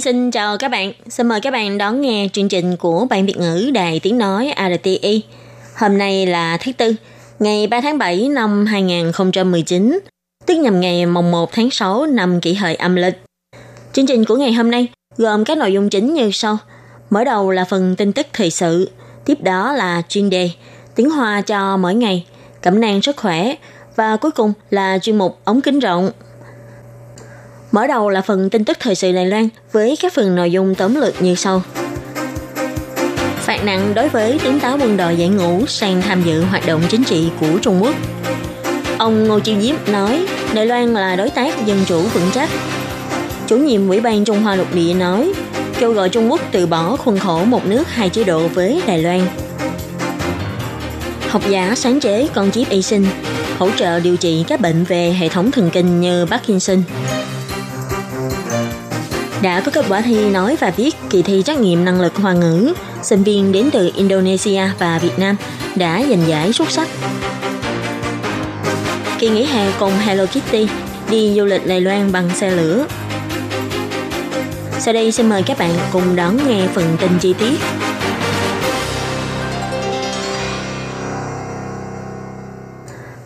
Nhi xin chào các bạn. Xin mời các bạn đón nghe chương trình của Ban Việt ngữ Đài Tiếng Nói RTI. Hôm nay là thứ Tư, ngày 3 tháng 7 năm 2019, tức nhằm ngày mùng 1 tháng 6 năm kỷ hợi âm lịch. Chương trình của ngày hôm nay gồm các nội dung chính như sau. Mở đầu là phần tin tức thời sự, tiếp đó là chuyên đề, tiếng hoa cho mỗi ngày, cẩm nang sức khỏe và cuối cùng là chuyên mục ống kính rộng. Mở đầu là phần tin tức thời sự Đài Loan với các phần nội dung tóm lược như sau. Phạt nặng đối với tướng táo quân đội giải ngũ sang tham dự hoạt động chính trị của Trung Quốc. Ông Ngô Chiêu Diếp nói Đài Loan là đối tác dân chủ vững chắc. Chủ nhiệm Ủy ban Trung Hoa lục địa nói kêu gọi Trung Quốc từ bỏ khuôn khổ một nước hai chế độ với Đài Loan. Học giả sáng chế con chip y sinh hỗ trợ điều trị các bệnh về hệ thống thần kinh như Parkinson. Đã có kết quả thi nói và viết kỳ thi trắc nghiệm năng lực hoa ngữ, sinh viên đến từ Indonesia và Việt Nam đã giành giải xuất sắc. Kỳ nghỉ hè cùng Hello Kitty đi du lịch Đài Loan bằng xe lửa sau đây xin mời các bạn cùng đón nghe phần tin chi tiết.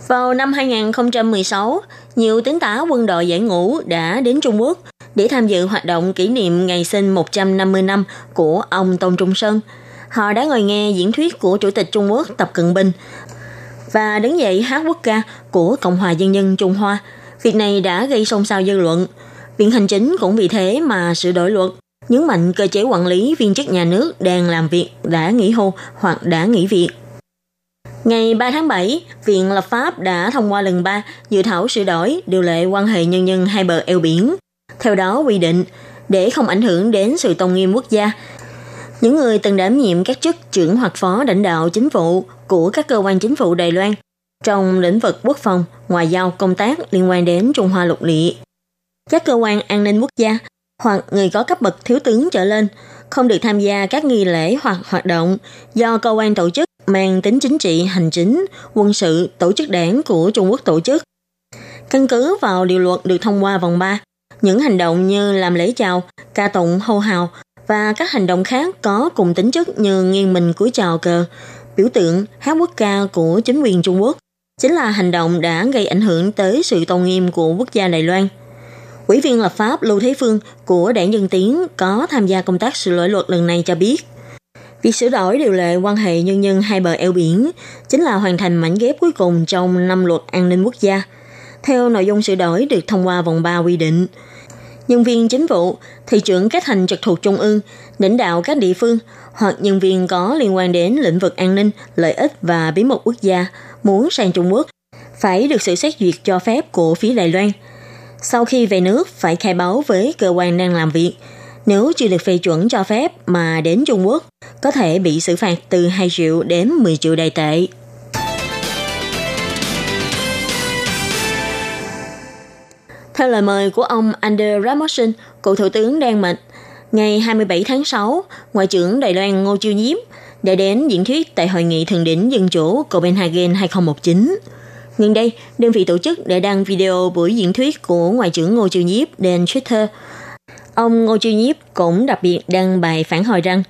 Vào năm 2016, nhiều tướng tá quân đội giải ngũ đã đến Trung Quốc để tham dự hoạt động kỷ niệm ngày sinh 150 năm của ông Tôn Trung Sơn. Họ đã ngồi nghe diễn thuyết của Chủ tịch Trung Quốc Tập Cận Bình và đứng dậy hát quốc ca của Cộng hòa Dân dân Trung Hoa. Việc này đã gây xôn xao dư luận – Viện Hành Chính cũng vì thế mà sửa đổi luật, nhấn mạnh cơ chế quản lý viên chức nhà nước đang làm việc đã nghỉ hưu hoặc đã nghỉ việc. Ngày 3 tháng 7, Viện Lập pháp đã thông qua lần 3 dự thảo sửa đổi điều lệ quan hệ nhân dân hai bờ eo biển. Theo đó quy định, để không ảnh hưởng đến sự tôn nghiêm quốc gia, những người từng đảm nhiệm các chức trưởng hoặc phó lãnh đạo chính phủ của các cơ quan chính phủ Đài Loan trong lĩnh vực quốc phòng, ngoại giao, công tác liên quan đến Trung Hoa lục địa các cơ quan an ninh quốc gia hoặc người có cấp bậc thiếu tướng trở lên không được tham gia các nghi lễ hoặc hoạt động do cơ quan tổ chức mang tính chính trị, hành chính, quân sự, tổ chức đảng của Trung Quốc tổ chức. Căn cứ vào điều luật được thông qua vòng 3, những hành động như làm lễ chào, ca tụng, hô hào và các hành động khác có cùng tính chất như nghiêng mình cúi chào cờ, biểu tượng, hát quốc ca của chính quyền Trung Quốc chính là hành động đã gây ảnh hưởng tới sự tôn nghiêm của quốc gia Đài Loan – Ủy viên lập pháp Lưu Thế Phương của Đảng Dân Tiến có tham gia công tác sửa đổi luật lần này cho biết, việc sửa đổi điều lệ quan hệ nhân dân hai bờ eo biển chính là hoàn thành mảnh ghép cuối cùng trong năm luật an ninh quốc gia. Theo nội dung sửa đổi được thông qua vòng 3 quy định, nhân viên chính vụ, thị trưởng các thành trực thuộc trung ương, lãnh đạo các địa phương hoặc nhân viên có liên quan đến lĩnh vực an ninh, lợi ích và bí mật quốc gia muốn sang Trung Quốc phải được sự xét duyệt cho phép của phía Đài Loan – sau khi về nước phải khai báo với cơ quan đang làm việc. Nếu chưa được phê chuẩn cho phép mà đến Trung Quốc, có thể bị xử phạt từ 2 triệu đến 10 triệu đài tệ. Theo lời mời của ông Ander Ramoshin, cựu thủ tướng Đan Mạch, ngày 27 tháng 6, Ngoại trưởng Đài Loan Ngô Chiêu Nhiếp đã đến diễn thuyết tại Hội nghị Thượng đỉnh Dân chủ Copenhagen 2019. Gần đây, đơn vị tổ chức đã đăng video buổi diễn thuyết của Ngoại trưởng Ngô Chiêu Nhiếp trên Twitter. Ông Ngô Chiêu Nhiếp cũng đặc biệt đăng bài phản hồi rằng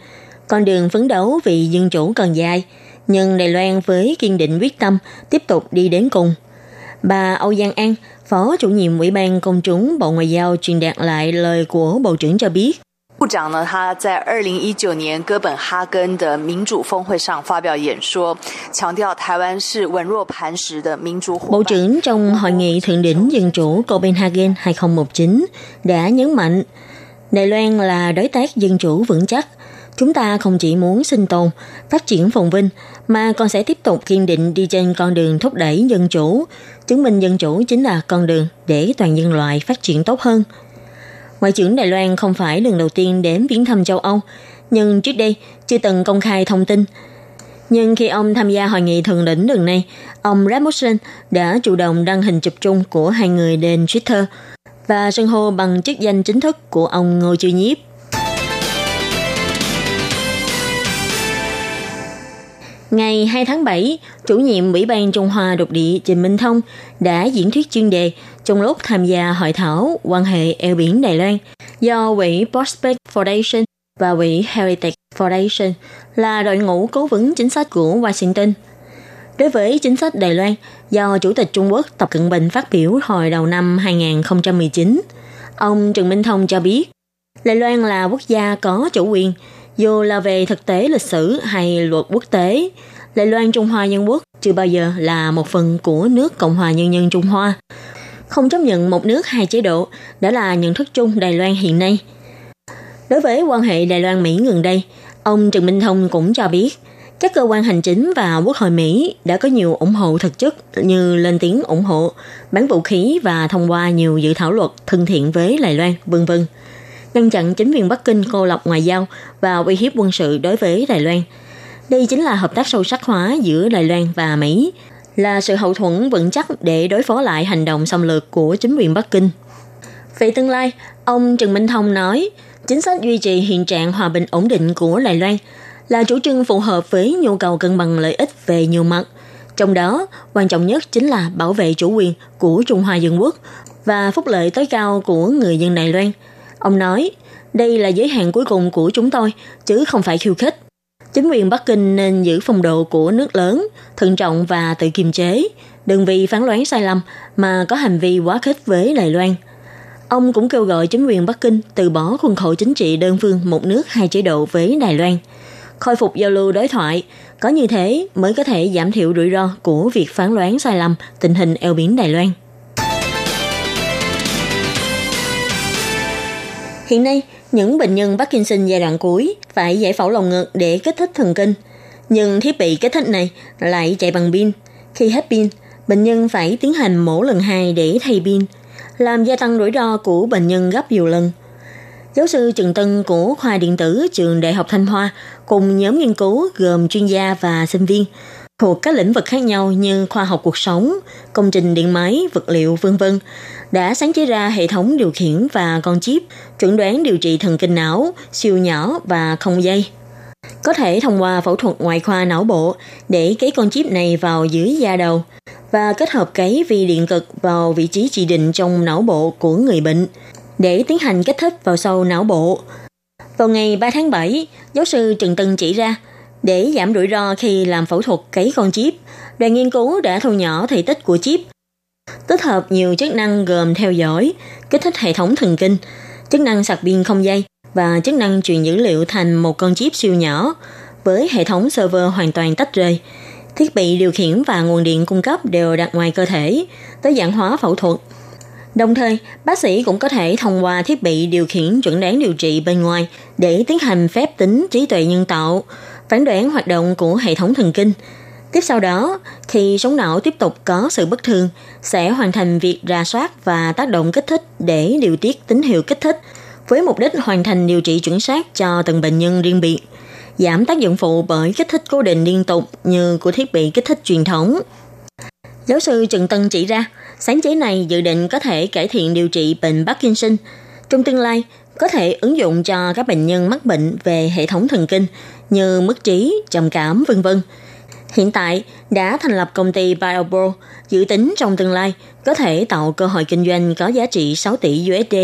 con đường phấn đấu vì dân chủ còn dài, nhưng Đài Loan với kiên định quyết tâm tiếp tục đi đến cùng. Bà Âu Giang An, Phó chủ nhiệm Ủy ban Công chúng Bộ Ngoại giao truyền đạt lại lời của Bộ trưởng cho biết, 部长呢，他在二零一九年哥本哈根的民主峰会上发表演说，强调台湾是稳若磐石的民主伙伴。 Bộ trưởng trong hội nghị thượng đỉnh dân chủ Copenhagen 2019 đã nhấn mạnh Đài Loan là đối tác dân chủ vững chắc. Chúng ta không chỉ muốn sinh tồn, phát triển phồn vinh, mà còn sẽ tiếp tục kiên định đi trên con đường thúc đẩy dân chủ. Chứng minh dân chủ chính là con đường để toàn nhân loại phát triển tốt hơn – Ngoại trưởng Đài Loan không phải lần đầu tiên đến viếng thăm châu Âu, nhưng trước đây chưa từng công khai thông tin. Nhưng khi ông tham gia hội nghị thượng đỉnh lần này, ông Rasmussen đã chủ động đăng hình chụp chung của hai người lên Twitter và sân hô bằng chức danh chính thức của ông Ngô Chư Nhiếp. Ngày 2 tháng 7, chủ nhiệm Ủy ban Trung Hoa Độc địa Trình Minh Thông đã diễn thuyết chuyên đề trong lúc tham gia hội thảo quan hệ eo biển Đài Loan do Quỹ Prospect Foundation và Quỹ Heritage Foundation là đội ngũ cố vấn chính sách của Washington. Đối với chính sách Đài Loan do Chủ tịch Trung Quốc Tập Cận Bình phát biểu hồi đầu năm 2019, ông Trần Minh Thông cho biết, Đài Loan là quốc gia có chủ quyền, dù là về thực tế lịch sử hay luật quốc tế, Đài Loan Trung Hoa Nhân Quốc chưa bao giờ là một phần của nước Cộng hòa Nhân dân Trung Hoa. Không chấp nhận một nước hai chế độ đã là nhận thức chung Đài Loan hiện nay. Đối với quan hệ Đài Loan Mỹ gần đây, ông Trần Minh Thông cũng cho biết các cơ quan hành chính và quốc hội Mỹ đã có nhiều ủng hộ thực chất như lên tiếng ủng hộ bán vũ khí và thông qua nhiều dự thảo luật thân thiện với Đài Loan, vân vân ngăn chặn chính quyền Bắc Kinh cô lập ngoại giao và uy hiếp quân sự đối với Đài Loan. Đây chính là hợp tác sâu sắc hóa giữa Đài Loan và Mỹ, là sự hậu thuẫn vững chắc để đối phó lại hành động xâm lược của chính quyền Bắc Kinh. Về tương lai, ông Trần Minh Thông nói, chính sách duy trì hiện trạng hòa bình ổn định của Đài Loan là chủ trương phù hợp với nhu cầu cân bằng lợi ích về nhiều mặt. Trong đó, quan trọng nhất chính là bảo vệ chủ quyền của Trung Hoa Dân Quốc và phúc lợi tối cao của người dân Đài Loan – Ông nói, đây là giới hạn cuối cùng của chúng tôi, chứ không phải khiêu khích. Chính quyền Bắc Kinh nên giữ phong độ của nước lớn, thận trọng và tự kiềm chế, đừng vì phán đoán sai lầm mà có hành vi quá khích với Đài Loan. Ông cũng kêu gọi chính quyền Bắc Kinh từ bỏ khuôn khổ chính trị đơn phương một nước hai chế độ với Đài Loan, khôi phục giao lưu đối thoại, có như thế mới có thể giảm thiểu rủi ro của việc phán đoán sai lầm tình hình eo biển Đài Loan. Hiện nay, những bệnh nhân Parkinson giai đoạn cuối phải giải phẫu lồng ngực để kích thích thần kinh. Nhưng thiết bị kích thích này lại chạy bằng pin. Khi hết pin, bệnh nhân phải tiến hành mổ lần hai để thay pin, làm gia tăng rủi ro của bệnh nhân gấp nhiều lần. Giáo sư Trần Tân của khoa điện tử trường Đại học Thanh Hoa cùng nhóm nghiên cứu gồm chuyên gia và sinh viên thuộc các lĩnh vực khác nhau như khoa học cuộc sống, công trình điện máy, vật liệu, vân vân đã sáng chế ra hệ thống điều khiển và con chip chuẩn đoán điều trị thần kinh não, siêu nhỏ và không dây. Có thể thông qua phẫu thuật ngoại khoa não bộ để cấy con chip này vào dưới da đầu và kết hợp cấy vi điện cực vào vị trí chỉ định trong não bộ của người bệnh để tiến hành kích thích vào sâu não bộ. Vào ngày 3 tháng 7, giáo sư Trần Tân chỉ ra, để giảm rủi ro khi làm phẫu thuật cấy con chip, đoàn nghiên cứu đã thu nhỏ thể tích của chip tích hợp nhiều chức năng gồm theo dõi, kích thích hệ thống thần kinh, chức năng sạc pin không dây và chức năng truyền dữ liệu thành một con chip siêu nhỏ với hệ thống server hoàn toàn tách rời. Thiết bị điều khiển và nguồn điện cung cấp đều đặt ngoài cơ thể, tới dạng hóa phẫu thuật. Đồng thời, bác sĩ cũng có thể thông qua thiết bị điều khiển chuẩn đoán điều trị bên ngoài để tiến hành phép tính trí tuệ nhân tạo, phán đoán hoạt động của hệ thống thần kinh, Tiếp sau đó, khi sống não tiếp tục có sự bất thường, sẽ hoàn thành việc rà soát và tác động kích thích để điều tiết tín hiệu kích thích, với mục đích hoàn thành điều trị chuẩn xác cho từng bệnh nhân riêng biệt, giảm tác dụng phụ bởi kích thích cố định liên tục như của thiết bị kích thích truyền thống. Giáo sư Trần Tân chỉ ra, sáng chế này dự định có thể cải thiện điều trị bệnh Parkinson. Trong tương lai, có thể ứng dụng cho các bệnh nhân mắc bệnh về hệ thống thần kinh như mất trí, trầm cảm, vân vân hiện tại đã thành lập công ty BioPro, dự tính trong tương lai có thể tạo cơ hội kinh doanh có giá trị 6 tỷ USD.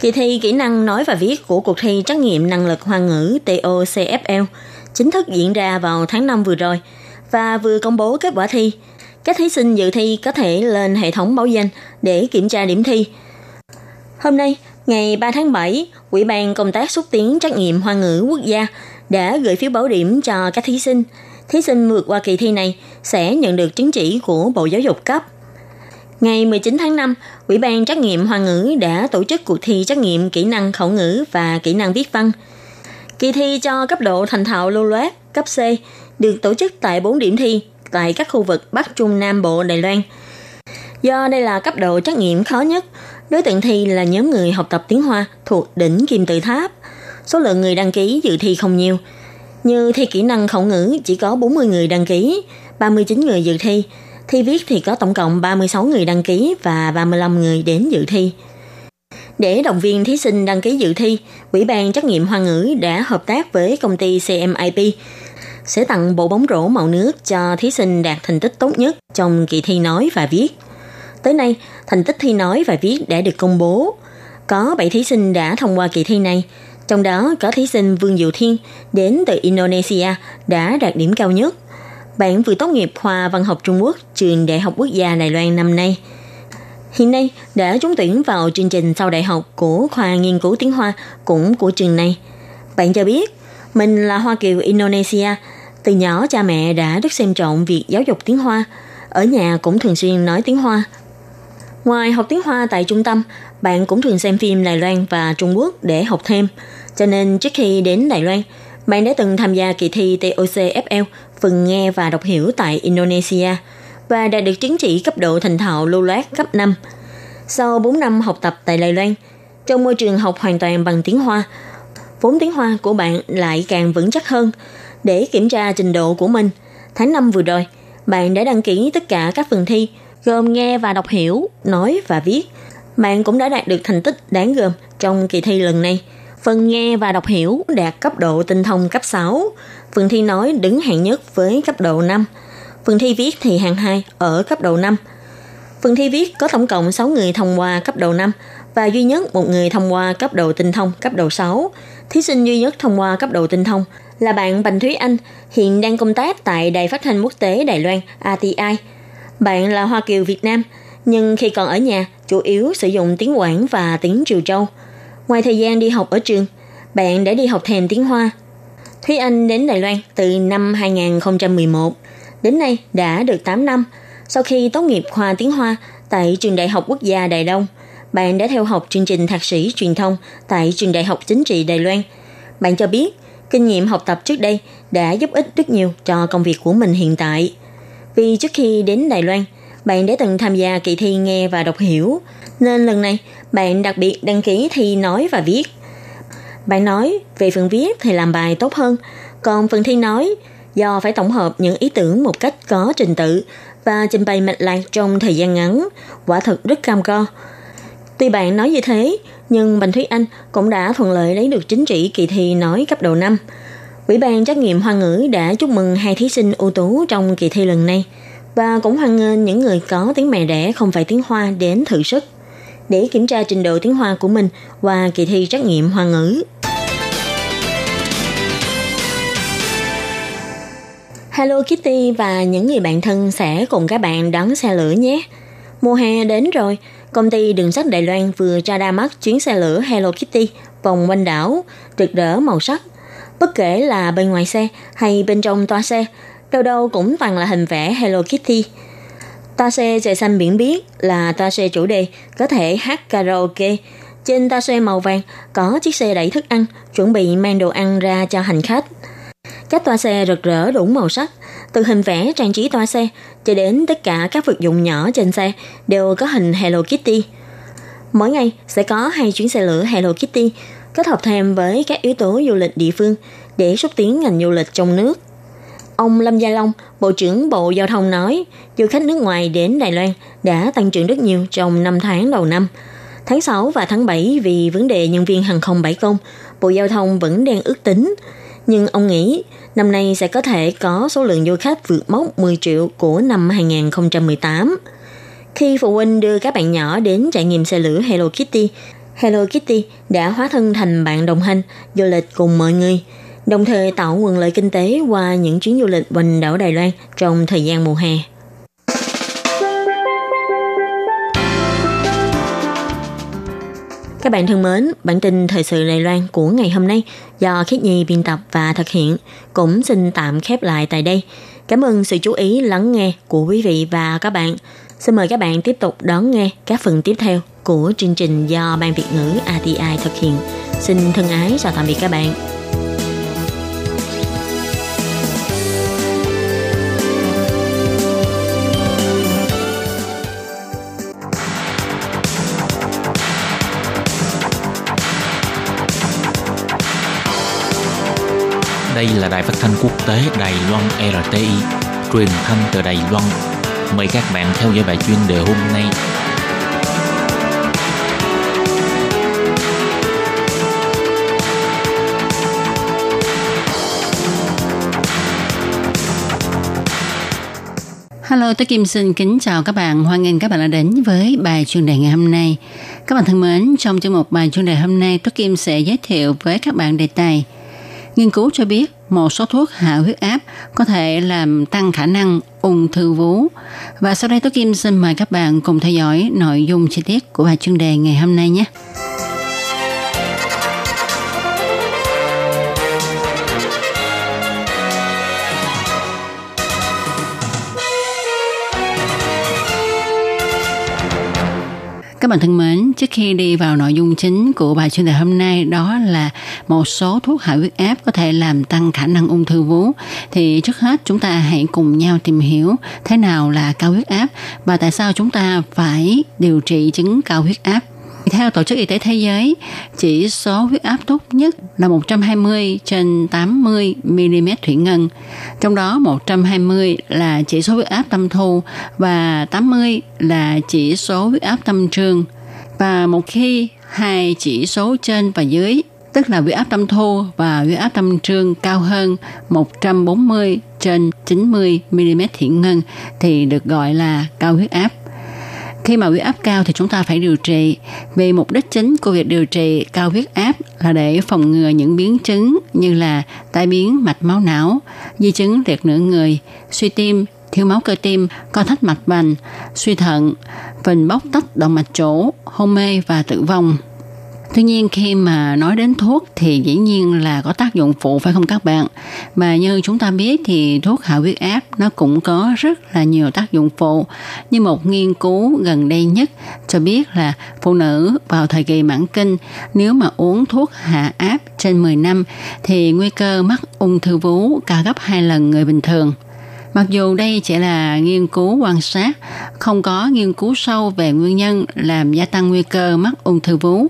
Kỳ thi kỹ năng nói và viết của cuộc thi trắc nghiệm năng lực hoa ngữ TOCFL chính thức diễn ra vào tháng 5 vừa rồi và vừa công bố kết quả thi. Các thí sinh dự thi có thể lên hệ thống báo danh để kiểm tra điểm thi. Hôm nay, Ngày 3 tháng 7, Ủy ban Công tác xúc tiến trắc nghiệm Hoa ngữ quốc gia đã gửi phiếu bảo điểm cho các thí sinh. Thí sinh vượt qua kỳ thi này sẽ nhận được chứng chỉ của Bộ Giáo dục cấp. Ngày 19 tháng 5, Ủy ban trắc nghiệm Hoa ngữ đã tổ chức cuộc thi trắc nghiệm kỹ năng khẩu ngữ và kỹ năng viết văn. Kỳ thi cho cấp độ thành thạo lưu loát cấp C được tổ chức tại 4 điểm thi tại các khu vực Bắc Trung Nam Bộ Đài Loan. Do đây là cấp độ trắc nghiệm khó nhất, đối tượng thi là nhóm người học tập tiếng Hoa thuộc đỉnh Kim Tự Tháp. Số lượng người đăng ký dự thi không nhiều. Như thi kỹ năng khẩu ngữ chỉ có 40 người đăng ký, 39 người dự thi. Thi viết thì có tổng cộng 36 người đăng ký và 35 người đến dự thi. Để động viên thí sinh đăng ký dự thi, Ủy ban trắc nghiệm Hoa ngữ đã hợp tác với công ty CMIP sẽ tặng bộ bóng rổ màu nước cho thí sinh đạt thành tích tốt nhất trong kỳ thi nói và viết. Tới nay, thành tích thi nói và viết đã được công bố. Có 7 thí sinh đã thông qua kỳ thi này, trong đó có thí sinh Vương Diệu Thiên đến từ Indonesia đã đạt điểm cao nhất. Bạn vừa tốt nghiệp khoa văn học Trung Quốc trường Đại học Quốc gia Đài Loan năm nay. Hiện nay đã trúng tuyển vào chương trình sau đại học của khoa nghiên cứu tiếng Hoa cũng của trường này. Bạn cho biết, mình là Hoa Kiều Indonesia, từ nhỏ cha mẹ đã rất xem trọng việc giáo dục tiếng Hoa, ở nhà cũng thường xuyên nói tiếng Hoa. Ngoài học tiếng Hoa tại trung tâm, bạn cũng thường xem phim Đài Loan và Trung Quốc để học thêm. Cho nên trước khi đến Đài Loan, bạn đã từng tham gia kỳ thi TOCFL phần nghe và đọc hiểu tại Indonesia và đã được chứng chỉ cấp độ thành thạo lưu loát cấp 5. Sau 4 năm học tập tại Đài Loan, trong môi trường học hoàn toàn bằng tiếng Hoa, vốn tiếng Hoa của bạn lại càng vững chắc hơn – để kiểm tra trình độ của mình. Tháng 5 vừa rồi, bạn đã đăng ký tất cả các phần thi gồm nghe và đọc hiểu, nói và viết. Bạn cũng đã đạt được thành tích đáng gờm trong kỳ thi lần này. Phần nghe và đọc hiểu đạt cấp độ tinh thông cấp 6, phần thi nói đứng hạng nhất với cấp độ 5. Phần thi viết thì hạng 2 ở cấp độ 5. Phần thi viết có tổng cộng 6 người thông qua cấp độ 5 và duy nhất một người thông qua cấp độ tinh thông cấp độ 6. Thí sinh duy nhất thông qua cấp độ tinh thông là bạn Bành Thúy Anh, hiện đang công tác tại Đài Phát thanh Quốc tế Đài Loan ATI. Bạn là Hoa Kiều Việt Nam, nhưng khi còn ở nhà, chủ yếu sử dụng tiếng Quảng và tiếng Triều Châu. Ngoài thời gian đi học ở trường, bạn đã đi học thêm tiếng Hoa. Thúy Anh đến Đài Loan từ năm 2011, đến nay đã được 8 năm. Sau khi tốt nghiệp khoa tiếng Hoa tại Trường Đại học Quốc gia Đài Đông, bạn đã theo học chương trình thạc sĩ truyền thông tại Trường Đại học Chính trị Đài Loan. Bạn cho biết, Kinh nghiệm học tập trước đây đã giúp ích rất nhiều cho công việc của mình hiện tại. Vì trước khi đến Đài Loan, bạn đã từng tham gia kỳ thi nghe và đọc hiểu, nên lần này bạn đặc biệt đăng ký thi nói và viết. Bạn nói về phần viết thì làm bài tốt hơn, còn phần thi nói do phải tổng hợp những ý tưởng một cách có trình tự và trình bày mạch lạc trong thời gian ngắn, quả thực rất cam go. Tuy bạn nói như thế, nhưng Bành Thúy Anh cũng đã thuận lợi lấy được chính trị kỳ thi nói cấp độ năm. Ủy ban trắc nghiệm Hoa ngữ đã chúc mừng hai thí sinh ưu tú trong kỳ thi lần này và cũng hoan nghênh những người có tiếng mẹ đẻ không phải tiếng Hoa đến thử sức để kiểm tra trình độ tiếng Hoa của mình qua kỳ thi trắc nghiệm Hoa ngữ. Hello Kitty và những người bạn thân sẽ cùng các bạn đón xe lửa nhé. Mùa hè đến rồi, công ty đường sắt Đài Loan vừa cho ra mắt chuyến xe lửa Hello Kitty vòng quanh đảo, rực rỡ màu sắc. Bất kể là bên ngoài xe hay bên trong toa xe, đâu đâu cũng toàn là hình vẽ Hello Kitty. Toa xe trời xanh biển biếc là toa xe chủ đề có thể hát karaoke. Trên toa xe màu vàng có chiếc xe đẩy thức ăn, chuẩn bị mang đồ ăn ra cho hành khách. Các toa xe rực rỡ đủ màu sắc, từ hình vẽ trang trí toa xe cho đến tất cả các vật dụng nhỏ trên xe đều có hình Hello Kitty. Mỗi ngày sẽ có hai chuyến xe lửa Hello Kitty kết hợp thêm với các yếu tố du lịch địa phương để xúc tiến ngành du lịch trong nước. Ông Lâm Gia Long, Bộ trưởng Bộ Giao thông nói, du khách nước ngoài đến Đài Loan đã tăng trưởng rất nhiều trong 5 tháng đầu năm. Tháng 6 và tháng 7 vì vấn đề nhân viên hàng không bãi công, Bộ Giao thông vẫn đang ước tính nhưng ông nghĩ năm nay sẽ có thể có số lượng du khách vượt mốc 10 triệu của năm 2018. Khi phụ huynh đưa các bạn nhỏ đến trải nghiệm xe lửa Hello Kitty, Hello Kitty đã hóa thân thành bạn đồng hành du lịch cùng mọi người, đồng thời tạo nguồn lợi kinh tế qua những chuyến du lịch quanh đảo Đài Loan trong thời gian mùa hè. Các bạn thân mến, bản tin thời sự Đài Loan của ngày hôm nay do Khiết Nhi biên tập và thực hiện cũng xin tạm khép lại tại đây. Cảm ơn sự chú ý lắng nghe của quý vị và các bạn. Xin mời các bạn tiếp tục đón nghe các phần tiếp theo của chương trình do Ban Việt ngữ ATI thực hiện. Xin thân ái chào tạm biệt các bạn. Đây là đài phát thanh quốc tế Đài Loan RTI, truyền thanh từ Đài Loan Mời các bạn theo dõi bài chuyên đề hôm nay. Hello, tôi Kim xin kính chào các bạn. Hoan nghênh các bạn đã đến với bài chuyên đề ngày hôm nay. Các bạn thân mến, trong chương mục bài chuyên đề hôm nay, tôi Kim sẽ giới thiệu với các bạn đề tài Nghiên cứu cho biết một số thuốc hạ huyết áp có thể làm tăng khả năng ung thư vú. Và sau đây tôi Kim xin mời các bạn cùng theo dõi nội dung chi tiết của bài chuyên đề ngày hôm nay nhé. Các bạn thân mến, trước khi đi vào nội dung chính của bài chuyên đề hôm nay đó là một số thuốc hạ huyết áp có thể làm tăng khả năng ung thư vú thì trước hết chúng ta hãy cùng nhau tìm hiểu thế nào là cao huyết áp và tại sao chúng ta phải điều trị chứng cao huyết áp. Theo Tổ chức Y tế Thế giới, chỉ số huyết áp tốt nhất là 120 trên 80 mm thủy ngân. Trong đó 120 là chỉ số huyết áp tâm thu và 80 là chỉ số huyết áp tâm trương. Và một khi hai chỉ số trên và dưới tức là huyết áp tâm thu và huyết áp tâm trương cao hơn 140 trên 90 mm thủy ngân thì được gọi là cao huyết áp. Khi mà huyết áp cao thì chúng ta phải điều trị. Vì mục đích chính của việc điều trị cao huyết áp là để phòng ngừa những biến chứng như là tai biến mạch máu não, di chứng liệt nửa người, suy tim, thiếu máu cơ tim, co thắt mạch vành, suy thận, phình bóc tách động mạch chỗ, hôn mê và tử vong. Tuy nhiên khi mà nói đến thuốc thì dĩ nhiên là có tác dụng phụ, phải không các bạn? Mà như chúng ta biết thì thuốc hạ huyết áp nó cũng có rất là nhiều tác dụng phụ. Như một nghiên cứu gần đây nhất cho biết là phụ nữ vào thời kỳ mãn kinh, nếu mà uống thuốc hạ áp trên 10 năm thì nguy cơ mắc ung thư vú cao gấp 2 lần người bình thường. Mặc dù đây chỉ là nghiên cứu quan sát, không có nghiên cứu sâu về nguyên nhân làm gia tăng nguy cơ mắc ung thư vú,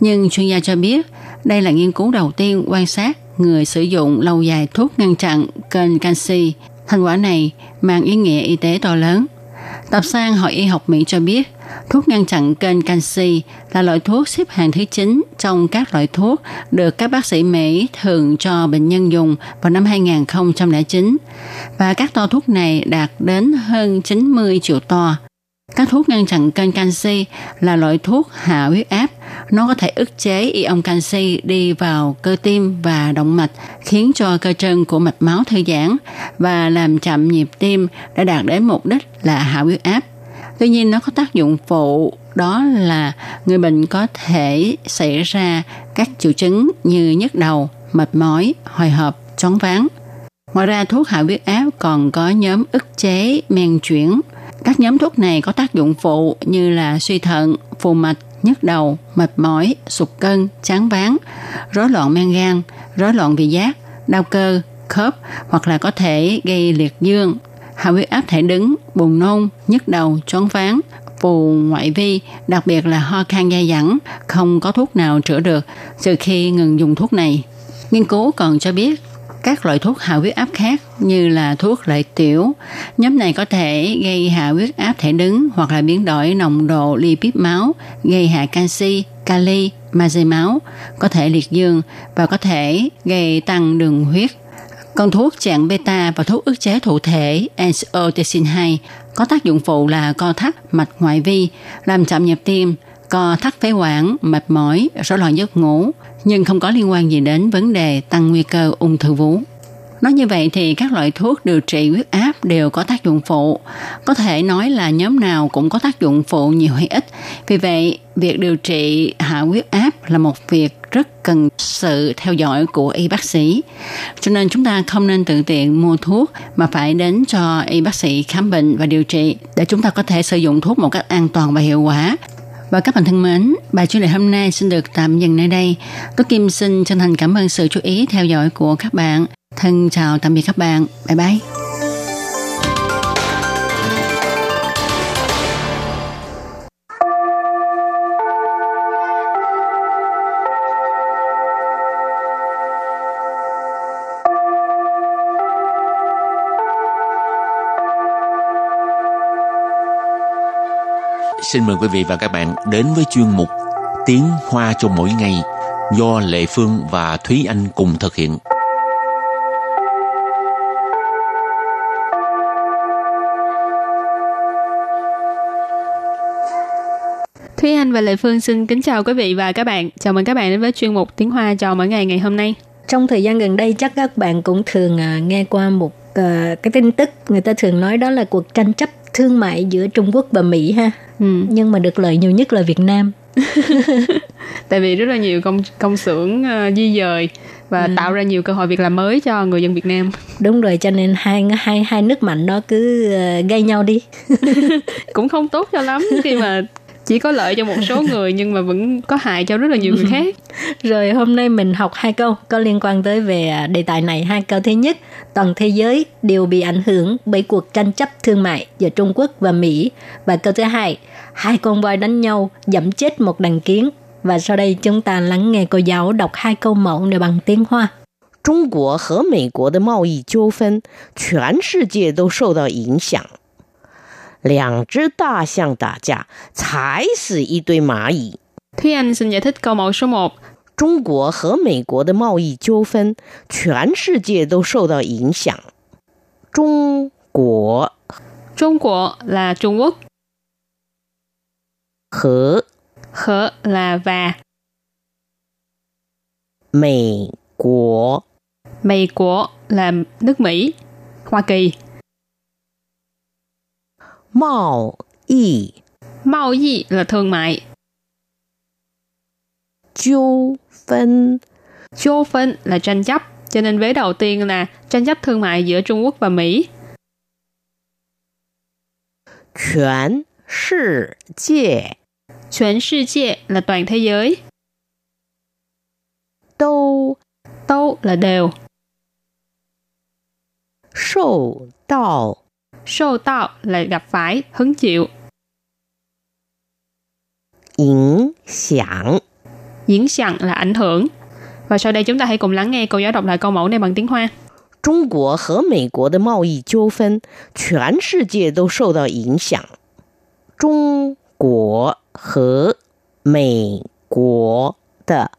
nhưng chuyên gia cho biết đây là nghiên cứu đầu tiên quan sát người sử dụng lâu dài thuốc ngăn chặn kênh canxi. Thành quả này mang ý nghĩa y tế to lớn. Tập san Hội Y học Mỹ cho biết, thuốc ngăn chặn kênh canxi là loại thuốc xếp hàng thứ 9 trong các loại thuốc được các bác sĩ Mỹ thường cho bệnh nhân dùng vào năm 2009. Và các to thuốc này đạt đến hơn 90 triệu to. Các thuốc ngăn chặn kênh canxi là loại thuốc hạ huyết áp. Nó có thể ức chế ion canxi đi vào cơ tim và động mạch, khiến cho cơ chân của mạch máu thư giãn và làm chậm nhịp tim để đạt đến mục đích là hạ huyết áp. Tuy nhiên nó có tác dụng phụ đó là người bệnh có thể xảy ra các triệu chứng như nhức đầu, mệt mỏi, hồi hộp, chóng váng. Ngoài ra thuốc hạ huyết áp còn có nhóm ức chế men chuyển, các nhóm thuốc này có tác dụng phụ như là suy thận, phù mạch, nhức đầu, mệt mỏi, sụt cân, chán váng rối loạn men gan, rối loạn vị giác, đau cơ, khớp hoặc là có thể gây liệt dương, hạ huyết áp thể đứng, buồn nôn, nhức đầu, choáng váng, phù ngoại vi, đặc biệt là ho khan dai dẳng, không có thuốc nào chữa được trừ khi ngừng dùng thuốc này. Nghiên cứu còn cho biết các loại thuốc hạ huyết áp khác như là thuốc lợi tiểu. Nhóm này có thể gây hạ huyết áp thể đứng hoặc là biến đổi nồng độ lipid máu, gây hạ canxi, kali, magie máu, có thể liệt dương và có thể gây tăng đường huyết. Còn thuốc chặn beta và thuốc ức chế thụ thể angiotensin 2 có tác dụng phụ là co thắt mạch ngoại vi, làm chậm nhịp tim, co thắt phế quản, mệt mỏi, rối loạn giấc ngủ, nhưng không có liên quan gì đến vấn đề tăng nguy cơ ung thư vú. Nói như vậy thì các loại thuốc điều trị huyết áp đều có tác dụng phụ. Có thể nói là nhóm nào cũng có tác dụng phụ nhiều hay ít. Vì vậy, việc điều trị hạ huyết áp là một việc rất cần sự theo dõi của y bác sĩ. Cho nên chúng ta không nên tự tiện mua thuốc mà phải đến cho y bác sĩ khám bệnh và điều trị để chúng ta có thể sử dụng thuốc một cách an toàn và hiệu quả và các bạn thân mến, bài chuyên đề hôm nay xin được tạm dừng nơi đây. Tôi Kim xin chân thành cảm ơn sự chú ý theo dõi của các bạn. Thân chào tạm biệt các bạn. Bye bye. Xin mời quý vị và các bạn đến với chuyên mục Tiếng Hoa cho mỗi ngày do Lệ Phương và Thúy Anh cùng thực hiện. Thúy Anh và Lệ Phương xin kính chào quý vị và các bạn. Chào mừng các bạn đến với chuyên mục Tiếng Hoa cho mỗi ngày ngày hôm nay. Trong thời gian gần đây chắc các bạn cũng thường à, nghe qua một à, cái tin tức người ta thường nói đó là cuộc tranh chấp thương mại giữa Trung Quốc và Mỹ ha. Ừ. Nhưng mà được lợi nhiều nhất là Việt Nam. Tại vì rất là nhiều công công xưởng uh, di dời và ừ. tạo ra nhiều cơ hội việc làm mới cho người dân Việt Nam. Đúng rồi, cho nên hai hai hai nước mạnh đó cứ uh, gây nhau đi. Cũng không tốt cho lắm khi mà chỉ có lợi cho một số người nhưng mà vẫn có hại cho rất là nhiều người khác. Rồi hôm nay mình học hai câu có liên quan tới về à, đề tài này. Hai câu thứ nhất, toàn thế giới đều bị ảnh hưởng bởi cuộc tranh chấp thương mại giữa Trung Quốc và Mỹ. Và câu thứ hai, hai con voi đánh nhau dẫm chết một đàn kiến. Và sau đây chúng ta lắng nghe cô giáo đọc hai câu mẫu này bằng tiếng Hoa. 中国和美国的贸易纠纷，全世界都受到影响。 两只大象打架，踩死一堆蚂蚁。 Thúy Anh xin giải thích câu mẫu số 1. 中国和美国的贸易纠纷，全世界都受到影响。中国 Trung Quốc là Trung Quốc, 和 khở là và, 美国 Mỹ của là nước Mỹ, Hoa Kỳ, Mao y. Mao y là thương mại. Chiêu phân. Chiêu phân là tranh chấp. Cho nên vế đầu tiên là tranh chấp thương mại giữa Trung Quốc và Mỹ. Quyền sư 界. Quyền sư 界 là toàn thế giới. Đâu. Đâu là đều. Sâu đạo sâu tạo là gặp phải, hứng chịu, 影响。 diễn sẵn là ảnh hưởng. Và sau đây chúng ta hãy cùng lắng nghe cô giáo đọc lại câu mẫu này bằng tiếng Hoa. 中国和美国的贸易纠纷，全世界都受到影响。中国和美国的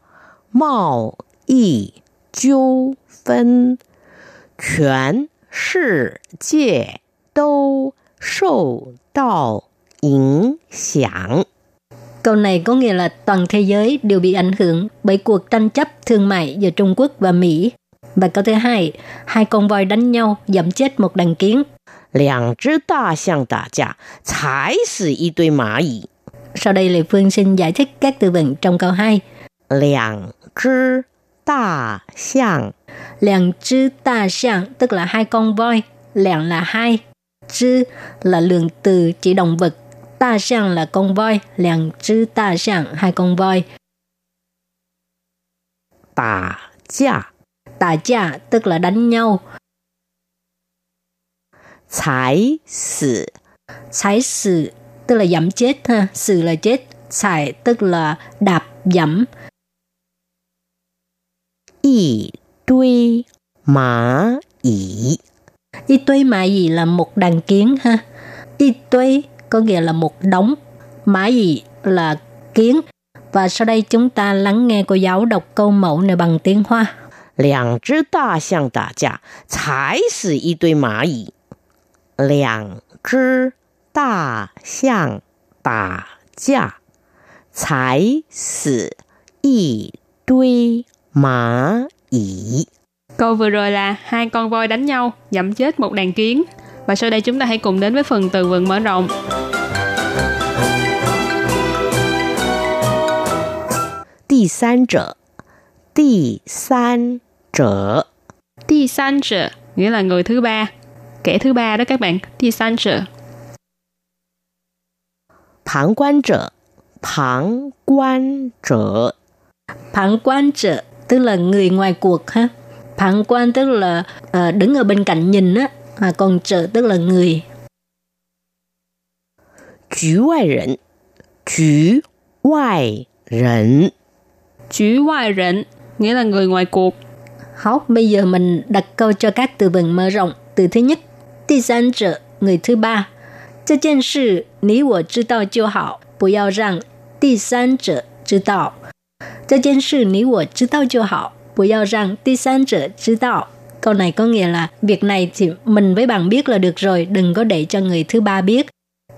贸易纠纷，全世界 都受到影响。 Câu này có nghĩa là toàn thế giới đều bị ảnh hưởng bởi cuộc tranh chấp thương mại giữa Trung Quốc và Mỹ. Và câu thứ hai, hai con voi đánh nhau dẫm chết một đàn kiến. 两只大象打架，踩死一堆蚂蚁。 Sau đây Lê Phương xin giải thích các từ vựng trong câu 2. 两只大象 Làng chư ta xiang tức là hai con voi. Làng là hai. Chư là lượng từ chỉ động vật. Ta xiang là con voi. Làng chư ta xiang hai con voi. 打架， Tà cha tức là đánh nhau. 踩死 Sái sự tức là dẫm chết ha. Sự là chết. Xài tức là đạp dẫm. 一堆蚂蚁。 Y tuế mã gì là một đàn kiến ha. Y tuế có nghĩa là một đống. Mã gì là kiến. Và sau đây chúng ta lắng nghe cô giáo đọc câu mẫu này bằng tiếng Hoa. 两只大象打架，踩死一堆蚂蚁。两只大象打架，踩死一堆蚂蚁。 Câu vừa rồi là hai con voi đánh nhau, dẫm chết một đàn kiến. Và sau đây chúng ta hãy cùng đến với phần từ vựng mở rộng. Tì san trở Tì san trở Tì san trở nghĩa là người thứ ba. Kẻ thứ ba đó các bạn. Tì san trở Thẳng quan trở Thẳng quan trở Thẳng quan trở tức là người ngoài cuộc ha. Phản quan tức là ờ, đứng ở bên cạnh nhìn á. À, còn trợ tức là người. 局外人，局外人， Chú ngoại rịnh nghĩa là người ngoài cuộc. Học, bây giờ mình đặt câu cho các từ vựng mở rộng. Từ thứ nhất, ti san trợ, người thứ ba. 这件事你我知道就好，不要让第三者知道。这件事你我知道就好， 不要让第三者知道. Câu này có nghĩa là việc này thì mình với bạn biết là được rồi, đừng có để cho người thứ ba biết.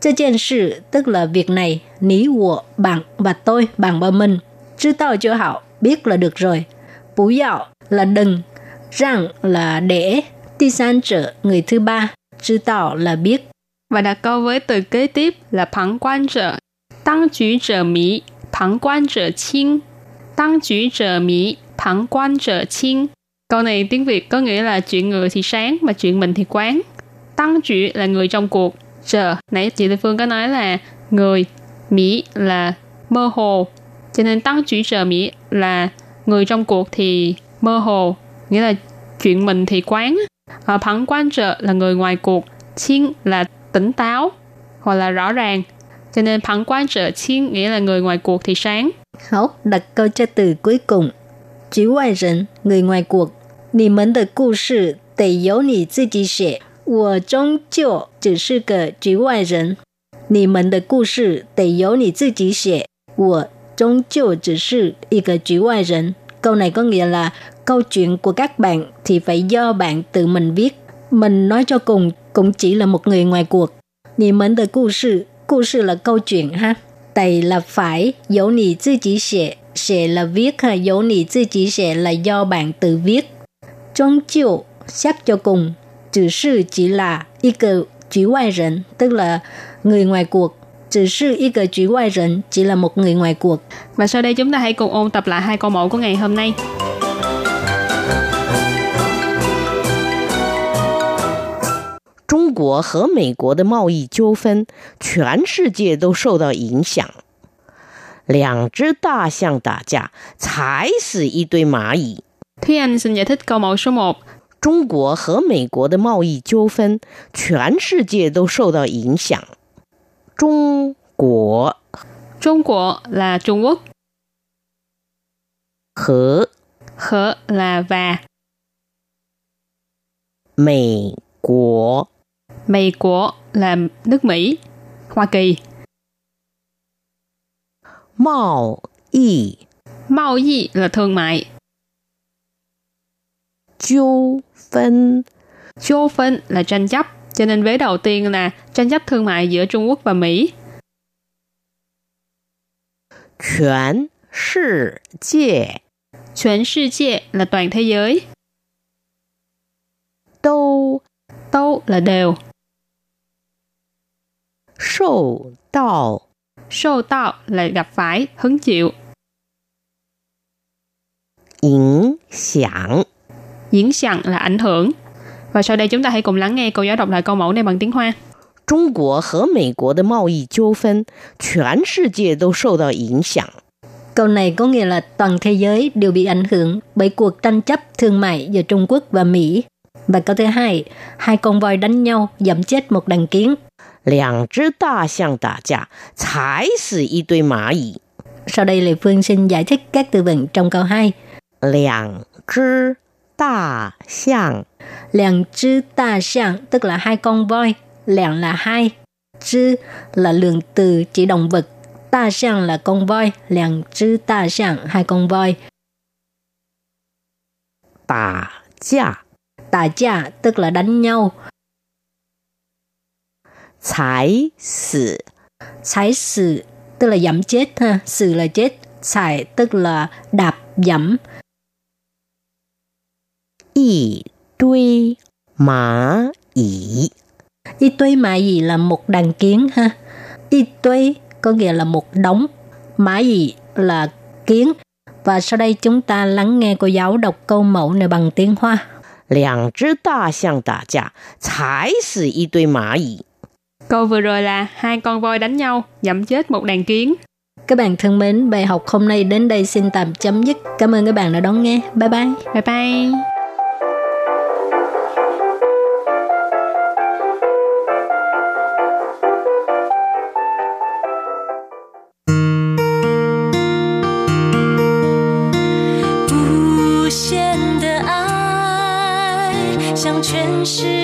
这件事 tức là việc này, ní của bạn và tôi, bạn và mình.知道就好, biết là được rồi. Bú yào là đừng, rằng là để,第三者 người thứ ba, 知道 là biết. Và đặt câu với từ kế tiếp là 旁观者,当局者迷,旁观者清,当局者迷, thẳng quan trở chiên. Câu này tiếng Việt có nghĩa là chuyện người thì sáng mà chuyện mình thì quán. Tăng chủ là người trong cuộc. Trở, nãy chị Lê Phương có nói là người, Mỹ là mơ hồ. Cho nên tăng chủ trở Mỹ là người trong cuộc thì mơ hồ, nghĩa là chuyện mình thì quán. Ờ, à, phẳng quan trợ là người ngoài cuộc, chiên là tỉnh táo hoặc là rõ ràng. Cho nên phẳng quan trợ chiên nghĩa là người ngoài cuộc thì sáng. Học đặt câu cho từ cuối cùng 局外人，người ngoài cuộc。你们的故事得由你自己写，我终究只是个局外人。你们的故事得由你自己写，我终究只是一个局外人。Câu này có nghĩa là câu chuyện của các bạn thì phải do bạn tự mình viết. Mình nói cho cùng cũng chỉ là một người ngoài cuộc. Nì mẫn de故事,故事 là câu chuyện ha. Tày là phải, dấu nì tự chỉ xệ, xệ là viết ha, dấu nì tự chỉ xệ là do bạn tự viết. Trong chiều, xét cho cùng, chỉ sư chỉ là y cờ局外人, tức là người ngoài cuộc. Chỉ sư y cờ局外人, chỉ là một người ngoài cuộc. Và sau đây chúng ta hãy cùng ôn tập lại hai câu mẫu của ngày hôm nay. 中国和美国的贸易纠纷，全世界都受到影响。 两只大象打架，踩死一堆蚂蚁。 Thúy Anh xin giải thích câu mẫu số 1. 中国和美国的贸易纠纷，全世界都受到影响。中国 Trung Quốc là Trung Quốc, 和 Hở là và, 美国 Mỹ Quốc là nước Mỹ, Hoa Kỳ, Mao y. Mao y là thương mại. Chiêu phân. Chiêu phân là tranh chấp. Cho nên vế đầu tiên là tranh chấp thương mại giữa Trung Quốc và Mỹ. Quyền sư 界. Quyền sư 界 là toàn thế giới. Đâu. Đâu là đều. Sâu đạo sâu tạo là gặp phải, hứng chịu, 影响。 diễn sẵn là ảnh hưởng. Và sau đây chúng ta hãy cùng lắng nghe cô giáo đọc lại câu mẫu này bằng tiếng Hoa. 中国和美国的贸易纠纷，全世界都受到影响。 Câu này có nghĩa là toàn thế giới đều bị ảnh hưởng bởi cuộc tranh chấp thương mại giữa Trung Quốc và Mỹ. Và câu thứ hai, hai con voi đánh nhau dẫm chết một đàn kiến. 两只大象打架，踩死一堆蚂蚁。 Sau đây Lê Phương xin giải thích các từ vựng trong câu 2. 两只大象 Làng chư ta xiang tức là hai con voi. Làng là hai. Chư là lượng từ chỉ động vật. Ta xiang là con voi. Làng chư ta xiang hai con voi. 打架， Tà cha tức là đánh nhau. 踩死 Sải sự tức là dẫm chết ha. Sự là chết. Sải tức là đạp dẫm. 一堆蚂蚁。 Y tuế mã gì là một đàn kiến ha. Y tuế có nghĩa là một đống. Mã gì là kiến. Và sau đây chúng ta lắng nghe cô giáo đọc câu mẫu này bằng tiếng Hoa. 两只大象打架，踩死一堆蚂蚁。 Câu vừa rồi là hai con voi đánh nhau, dẫm chết một đàn kiến. Các bạn thân mến, bài học hôm nay đến đây xin tạm chấm dứt. Cảm ơn các bạn đã đón nghe. Bye bye. Bye bye. Hãy subscribe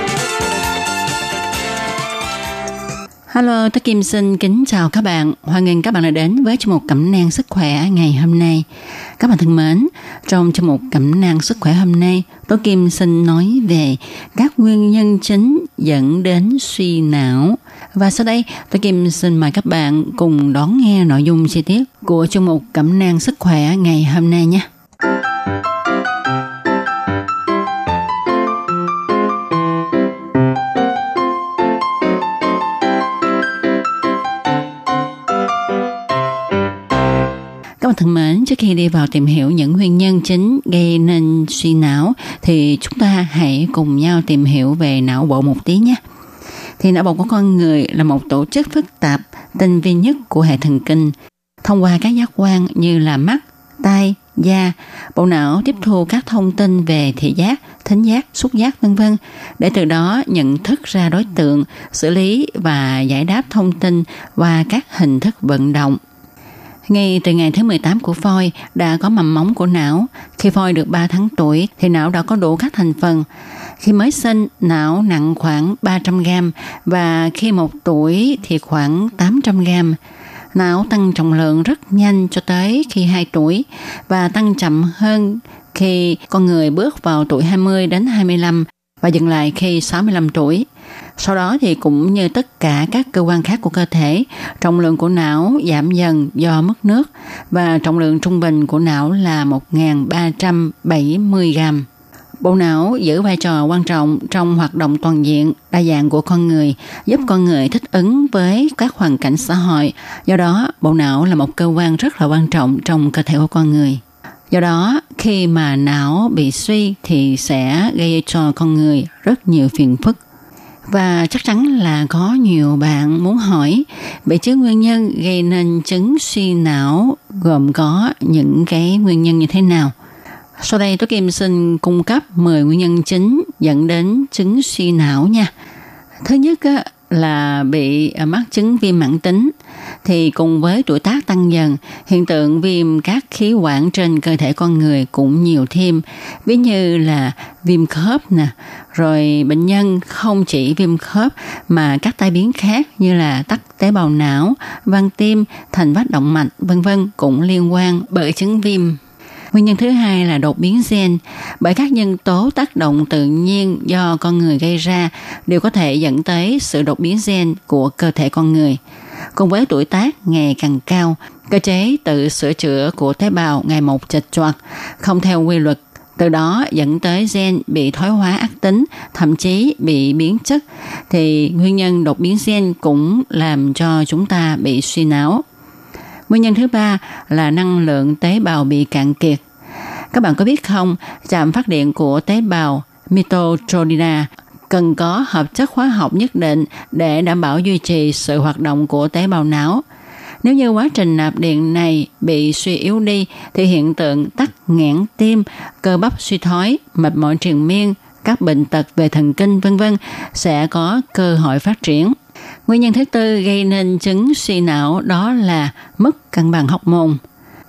Hello, tôi Kim xin kính chào các bạn. Hoan nghênh các bạn đã đến với chương mục Cẩm nang sức khỏe ngày hôm nay. Các bạn thân mến, trong chương mục Cẩm nang sức khỏe hôm nay, tôi Kim xin nói về các nguyên nhân chính dẫn đến suy não. Và sau đây, tôi Kim xin mời các bạn cùng đón nghe nội dung chi tiết của chương mục Cẩm nang sức khỏe ngày hôm nay nhé. Thân mến, trước khi đi vào tìm hiểu những nguyên nhân chính gây nên suy não thì chúng ta hãy cùng nhau tìm hiểu về não bộ một tí nhé. Thì não bộ của con người là một tổ chức phức tạp, tinh vi nhất của hệ thần kinh. Thông qua các giác quan như là mắt, tai, da, bộ não tiếp thu các thông tin về thị giác, thính giác, xúc giác vân vân để từ đó nhận thức ra đối tượng, xử lý và giải đáp thông tin qua các hình thức vận động. Ngay từ ngày thứ 18 của phôi đã có mầm móng của não. Khi phôi được 3 tháng tuổi thì não đã có đủ các thành phần. Khi mới sinh, não nặng khoảng 300 gram và khi một tuổi thì khoảng 800 gram. Não tăng trọng lượng rất nhanh cho tới khi 2 tuổi và tăng chậm hơn khi con người bước vào tuổi 20 đến 25 và dừng lại khi 65 tuổi. Sau đó thì cũng như tất cả các cơ quan khác của cơ thể, trọng lượng của não giảm dần do mất nước và trọng lượng trung bình của não là 1.370 gram. Bộ não giữ vai trò quan trọng trong hoạt động toàn diện, đa dạng của con người, giúp con người thích ứng với các hoàn cảnh xã hội. Do đó, bộ não là một cơ quan rất là quan trọng trong cơ thể của con người. Do đó, khi mà não bị suy thì sẽ gây cho con người rất nhiều phiền phức. Và chắc chắn là có nhiều bạn muốn hỏi, vậy chứ nguyên nhân gây nên chứng suy não gồm có những cái nguyên nhân như thế nào? Sau đây tôi Kim xin cung cấp 10 nguyên nhân chính dẫn đến chứng suy não nha. Thứ nhất là bị à, mắc chứng viêm mãn tính thì cùng với tuổi tác tăng dần, hiện tượng viêm các khí quản trên cơ thể con người cũng nhiều thêm, ví như là viêm khớp nè, rồi bệnh nhân không chỉ viêm khớp mà các tai biến khác như là tắc tế bào não, van tim, thành vách động mạch vân vân cũng liên quan bởi chứng viêm. Nguyên nhân thứ hai là đột biến gen, bởi các nhân tố tác động tự nhiên do con người gây ra đều có thể dẫn tới sự đột biến gen của cơ thể con người. Cùng với tuổi tác ngày càng cao, cơ chế tự sửa chữa của tế bào ngày một chật choạc, không theo quy luật từ đó dẫn tới gen bị thoái hóa ác tính, thậm chí bị biến chất, thì nguyên nhân đột biến gen cũng làm cho chúng ta bị suy não. Nguyên nhân thứ ba là năng lượng tế bào bị cạn kiệt. Các bạn có biết không, trạm phát điện của tế bào mitochondria cần có hợp chất hóa học nhất định để đảm bảo duy trì sự hoạt động của tế bào não. Nếu như quá trình nạp điện này bị suy yếu đi thì hiện tượng tắc nghẽn tim, cơ bắp suy thoái, mệt mỏi triền miên, các bệnh tật về thần kinh vân vân sẽ có cơ hội phát triển. Nguyên nhân thứ tư gây nên chứng suy não đó là mất cân bằng học môn.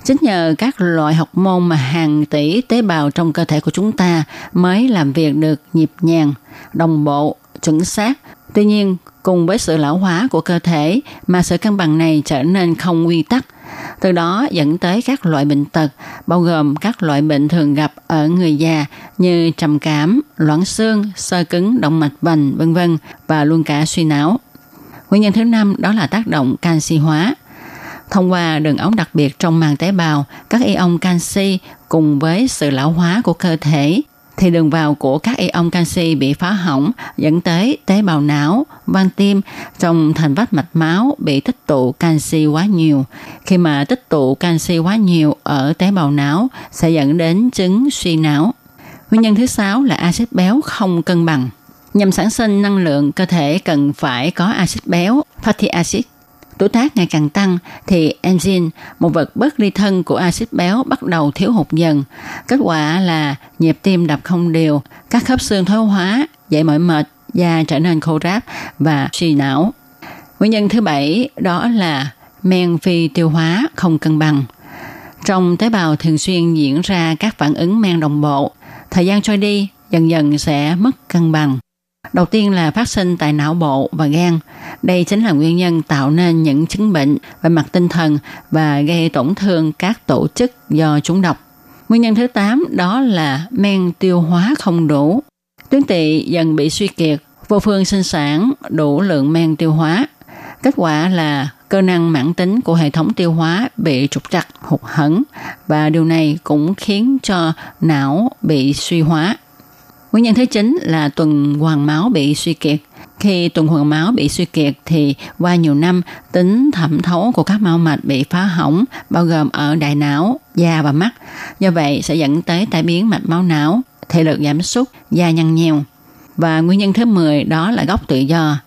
Chính nhờ các loại học môn mà hàng tỷ tế bào trong cơ thể của chúng ta mới làm việc được nhịp nhàng, đồng bộ, chuẩn xác. Tuy nhiên, cùng với sự lão hóa của cơ thể mà sự cân bằng này trở nên không quy tắc, từ đó dẫn tới các loại bệnh tật, bao gồm các loại bệnh thường gặp ở người già như trầm cảm, loãng xương, sơ cứng động mạch vành, vân vân và luôn cả suy não. Nguyên nhân thứ năm đó là tác động canxi hóa. Thông qua đường ống đặc biệt trong màng tế bào, các ion canxi cùng với sự lão hóa của cơ thể thì đường vào của các ion canxi bị phá hỏng dẫn tới tế bào não, van tim trong thành vách mạch máu bị tích tụ canxi quá nhiều. Khi mà tích tụ canxi quá nhiều ở tế bào não sẽ dẫn đến chứng suy não. Nguyên nhân thứ sáu là axit béo không cân bằng. Nhằm sản sinh năng lượng, cơ thể cần phải có axit béo, fatty acid. Tuổi tác ngày càng tăng thì enzyme, một vật bất ly thân của axit béo bắt đầu thiếu hụt dần. Kết quả là nhịp tim đập không đều, các khớp xương thoái hóa, dậy mỏi mệt, da trở nên khô ráp và suy não. Nguyên nhân thứ bảy đó là men phi tiêu hóa không cân bằng. Trong tế bào thường xuyên diễn ra các phản ứng men đồng bộ. Thời gian trôi đi, dần dần sẽ mất cân bằng. Đầu tiên là phát sinh tại não bộ và gan. Đây chính là nguyên nhân tạo nên những chứng bệnh về mặt tinh thần và gây tổn thương các tổ chức do chúng độc. Nguyên nhân thứ 8 đó là men tiêu hóa không đủ. Tuyến tỵ dần bị suy kiệt, vô phương sinh sản đủ lượng men tiêu hóa. Kết quả là cơ năng mãn tính của hệ thống tiêu hóa bị trục trặc, hụt hẫng và điều này cũng khiến cho não bị suy hóa. Nguyên nhân thứ chín là tuần hoàn máu bị suy kiệt. Khi tuần hoàn máu bị suy kiệt thì qua nhiều năm tính thẩm thấu của các mao mạch bị phá hỏng bao gồm ở đại não, da và mắt. Do vậy sẽ dẫn tới tai biến mạch máu não, thể lực giảm sút, da nhăn nheo. Và nguyên nhân thứ 10 đó là gốc tự do.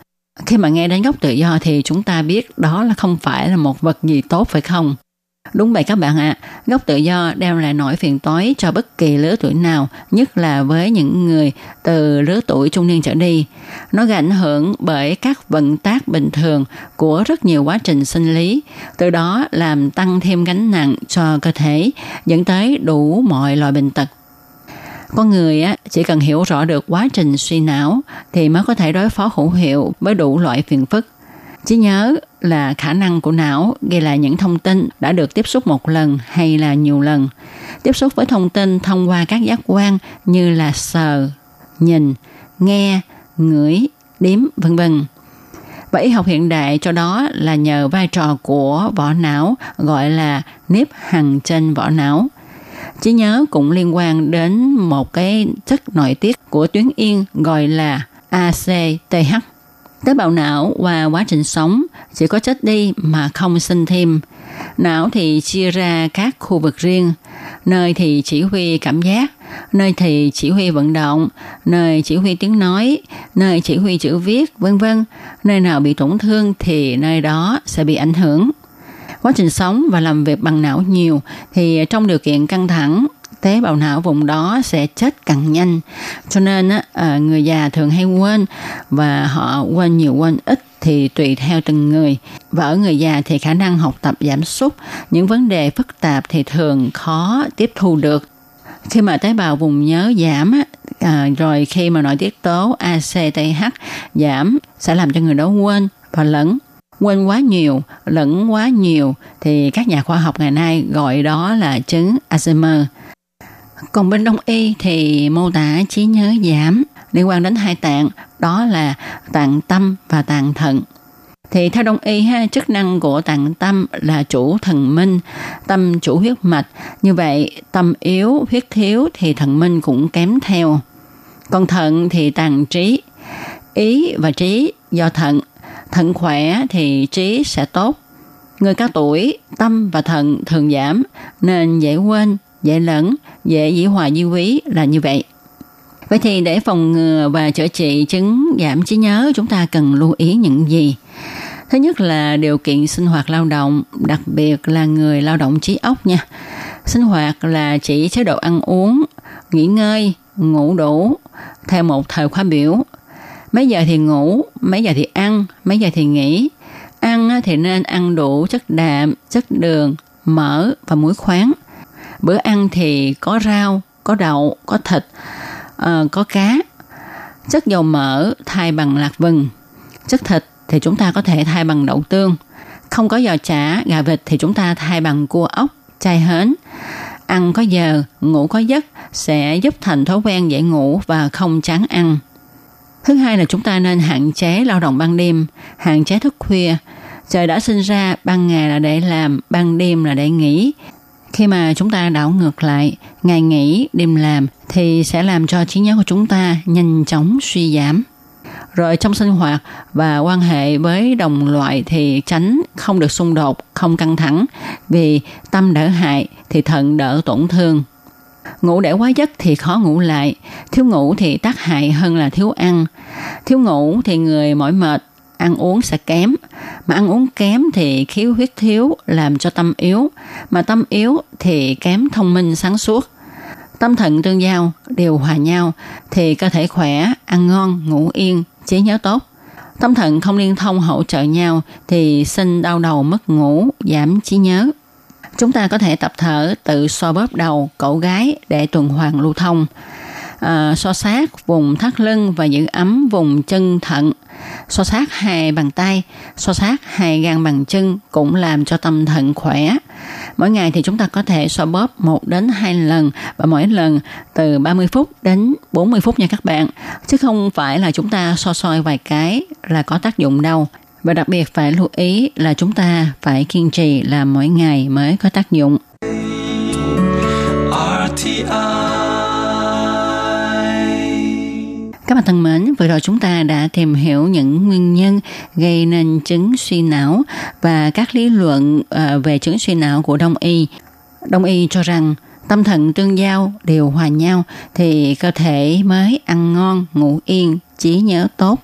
Khi mà nghe đến gốc tự do thì chúng ta biết đó là không phải là một vật gì tốt phải không? Đúng vậy các bạn ạ, à, gốc tự do đem lại nỗi phiền toái cho bất kỳ lứa tuổi nào, nhất là với những người từ lứa tuổi trung niên trở đi. Nó gây ảnh hưởng bởi các vận tác bình thường của rất nhiều quá trình sinh lý, từ đó làm tăng thêm gánh nặng cho cơ thể, dẫn tới đủ mọi loại bệnh tật. Con người á, chỉ cần hiểu rõ được quá trình suy não thì mới có thể đối phó hữu hiệu với đủ loại phiền phức. Chỉ nhớ là khả năng của não ghi lại những thông tin đã được tiếp xúc một lần hay là nhiều lần. Tiếp xúc với thông tin thông qua các giác quan như là sờ, nhìn, nghe, ngửi, đếm, vân vân. Và y học hiện đại cho đó là nhờ vai trò của vỏ não gọi là nếp hằng trên vỏ não. trí nhớ cũng liên quan đến một cái chất nội tiết của tuyến yên gọi là ACTH Tế bào não và quá trình sống chỉ có chết đi mà không sinh thêm. Não thì chia ra các khu vực riêng, nơi thì chỉ huy cảm giác, nơi thì chỉ huy vận động, nơi chỉ huy tiếng nói, nơi chỉ huy chữ viết, vân vân. Nơi nào bị tổn thương thì nơi đó sẽ bị ảnh hưởng. Quá trình sống và làm việc bằng não nhiều thì trong điều kiện căng thẳng tế bào não vùng đó sẽ chết càng nhanh. Cho nên á, à, người già thường hay quên và họ quên nhiều quên ít thì tùy theo từng người. Và ở người già thì khả năng học tập giảm sút những vấn đề phức tạp thì thường khó tiếp thu được. Khi mà tế bào vùng nhớ giảm á, à, rồi khi mà nội tiết tố ACTH giảm sẽ làm cho người đó quên và lẫn quên quá nhiều lẫn quá nhiều thì các nhà khoa học ngày nay gọi đó là chứng Alzheimer còn bên đông y thì mô tả trí nhớ giảm liên quan đến hai tạng, đó là tạng tâm và tạng thận. Thì theo đông y ha, chức năng của tạng tâm là chủ thần minh, tâm chủ huyết mạch. Như vậy, tâm yếu, huyết thiếu thì thần minh cũng kém theo. Còn thận thì tàng trí, ý và trí do thận. Thận khỏe thì trí sẽ tốt. Người cao tuổi, tâm và thận thường giảm nên dễ quên, dễ lẫn, dễ dĩ hòa di quý là như vậy. Vậy thì để phòng ngừa và chữa trị chứng giảm trí nhớ chúng ta cần lưu ý những gì? Thứ nhất là điều kiện sinh hoạt lao động, đặc biệt là người lao động trí óc nha. Sinh hoạt là chỉ chế độ ăn uống, nghỉ ngơi, ngủ đủ theo một thời khóa biểu. Mấy giờ thì ngủ, mấy giờ thì ăn, mấy giờ thì nghỉ. Ăn thì nên ăn đủ chất đạm, chất đường, mỡ và muối khoáng – bữa ăn thì có rau có đậu có thịt uh, có cá. Chất dầu mỡ thay bằng lạc vừng. Chất thịt thì chúng ta có thể thay bằng đậu tương. Không có giò chả gà vịt thì chúng ta thay bằng cua ốc chai hến. Ăn có giờ ngủ có giấc sẽ giúp thành thói quen dễ ngủ và không chán ăn. Thứ hai là chúng ta nên hạn chế lao động ban đêm hạn chế thức khuya. Trời đã sinh ra ban ngày là để làm ban đêm là để nghỉ. Khi mà chúng ta đảo ngược lại, ngày nghỉ, đêm làm thì sẽ làm cho trí nhớ của chúng ta nhanh chóng suy giảm. Rồi trong sinh hoạt và quan hệ với đồng loại thì tránh không được xung đột, không căng thẳng vì tâm đỡ hại thì thận đỡ tổn thương. Ngủ để quá giấc thì khó ngủ lại, thiếu ngủ thì tác hại hơn là thiếu ăn. Thiếu ngủ thì người mỏi mệt, ăn uống sẽ kém. Mà ăn uống kém thì khiếu huyết thiếu làm cho tâm yếu. Mà tâm yếu thì kém thông minh sáng suốt. Tâm thận tương giao, đều hòa nhau thì cơ thể khỏe, ăn ngon, ngủ yên, trí nhớ tốt. Tâm thận không liên thông hỗ trợ nhau thì sinh đau đầu mất ngủ, giảm trí nhớ. Chúng ta có thể tập thở tự so bóp đầu, cổ gái để tuần hoàn lưu thông. À, so sát vùng thắt lưng và giữ ấm vùng chân thận so sát hai bàn tay, so sát hai gan bàn chân cũng làm cho tâm thận khỏe. Mỗi ngày thì chúng ta có thể so bóp 1 đến 2 lần và mỗi lần từ 30 phút đến 40 phút nha các bạn. Chứ không phải là chúng ta so soi vài cái là có tác dụng đâu. Và đặc biệt phải lưu ý là chúng ta phải kiên trì làm mỗi ngày mới có tác dụng. Các bạn thân mến, vừa rồi chúng ta đã tìm hiểu những nguyên nhân gây nên chứng suy não và các lý luận ờ, về chứng suy não của Đông y. Đông y cho rằng tâm thần tương giao đều hòa nhau thì cơ thể mới ăn ngon, ngủ yên, trí nhớ tốt.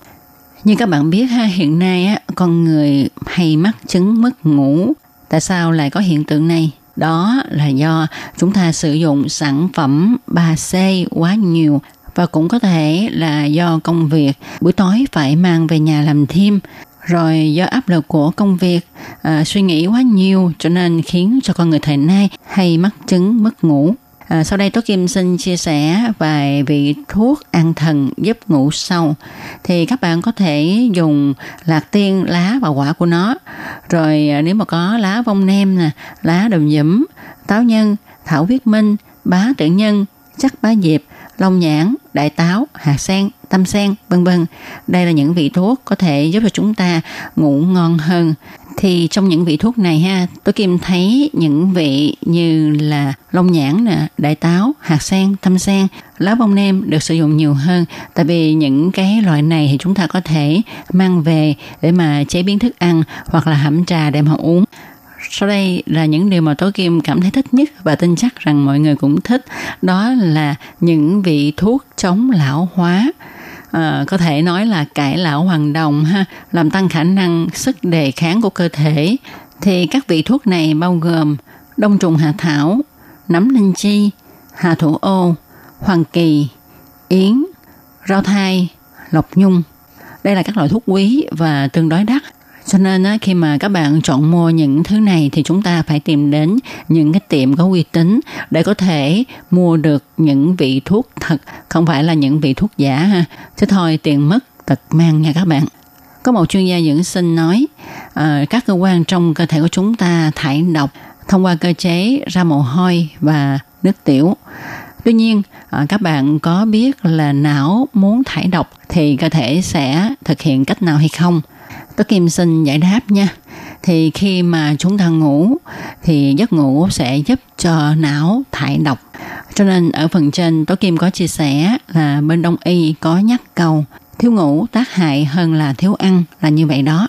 Như các bạn biết ha, hiện nay á, con người hay mắc chứng mất ngủ. Tại sao lại có hiện tượng này? Đó là do chúng ta sử dụng sản phẩm 3C quá nhiều và cũng có thể là do công việc buổi tối phải mang về nhà làm thêm rồi do áp lực của công việc à, suy nghĩ quá nhiều cho nên khiến cho con người thời nay hay mắc chứng mất ngủ À, sau đây Tố Kim xin chia sẻ vài vị thuốc an thần giúp ngủ sâu. Thì các bạn có thể dùng lạc tiên, lá và quả của nó. Rồi à, nếu mà có lá vong nem, nè, lá đồng dẫm, táo nhân, thảo viết minh, bá tử nhân, chắc bá diệp, long nhãn, đại táo, hạt sen, tâm sen, vân vân. Đây là những vị thuốc có thể giúp cho chúng ta ngủ ngon hơn. Thì trong những vị thuốc này ha, tôi tìm thấy những vị như là long nhãn nè, đại táo, hạt sen, tâm sen, lá bông nem được sử dụng nhiều hơn. Tại vì những cái loại này thì chúng ta có thể mang về để mà chế biến thức ăn hoặc là hẩm trà để mà uống. Sau đây là những điều mà Tố Kim cảm thấy thích nhất và tin chắc rằng mọi người cũng thích. Đó là những vị thuốc chống lão hóa. À, có thể nói là cải lão hoàng đồng ha, làm tăng khả năng sức đề kháng của cơ thể. Thì các vị thuốc này bao gồm đông trùng hạ thảo, nấm linh chi, hà thủ ô, hoàng kỳ, yến, rau thai, lộc nhung. Đây là các loại thuốc quý và tương đối đắt cho nên á, khi mà các bạn chọn mua những thứ này thì chúng ta phải tìm đến những cái tiệm có uy tín để có thể mua được những vị thuốc thật, không phải là những vị thuốc giả ha. Chứ thôi tiền mất tật mang nha các bạn. Có một chuyên gia dưỡng sinh nói à, các cơ quan trong cơ thể của chúng ta thải độc thông qua cơ chế ra mồ hôi và nước tiểu. Tuy nhiên, ờ, các bạn có biết là não muốn thải độc thì cơ thể sẽ thực hiện cách nào hay không? Tố Kim xin giải đáp nha. Thì khi mà chúng ta ngủ thì giấc ngủ sẽ giúp cho não thải độc. Cho nên ở phần trên Tố Kim có chia sẻ là bên Đông Y có nhắc câu thiếu ngủ tác hại hơn là thiếu ăn là như vậy đó.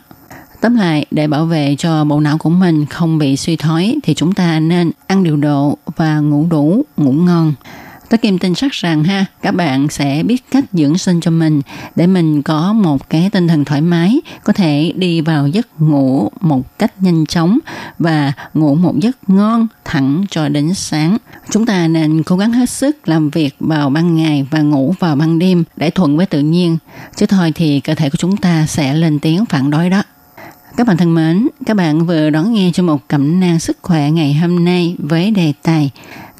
Tóm lại, để bảo vệ cho bộ não của mình không bị suy thoái thì chúng ta nên ăn điều độ và ngủ đủ, ngủ ngon. Tôi Kim tin chắc rằng ha, các bạn sẽ biết cách dưỡng sinh cho mình để mình có một cái tinh thần thoải mái, có thể đi vào giấc ngủ một cách nhanh chóng và ngủ một giấc ngon thẳng cho đến sáng. Chúng ta nên cố gắng hết sức làm việc vào ban ngày và ngủ vào ban đêm để thuận với tự nhiên. Chứ thôi thì cơ thể của chúng ta sẽ lên tiếng phản đối đó. Các bạn thân mến, các bạn vừa đón nghe cho một cẩm nang sức khỏe ngày hôm nay với đề tài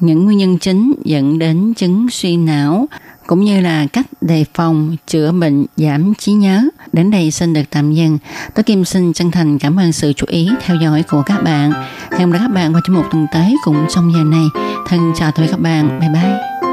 những nguyên nhân chính dẫn đến chứng suy não, cũng như là cách đề phòng, chữa bệnh, giảm trí nhớ. Đến đây xin được tạm dừng. Tôi Kim xin chân thành cảm ơn sự chú ý, theo dõi của các bạn. Hẹn gặp các bạn vào trong một tuần tới cũng trong giờ này. Thân chào tạm biệt các bạn. Bye bye.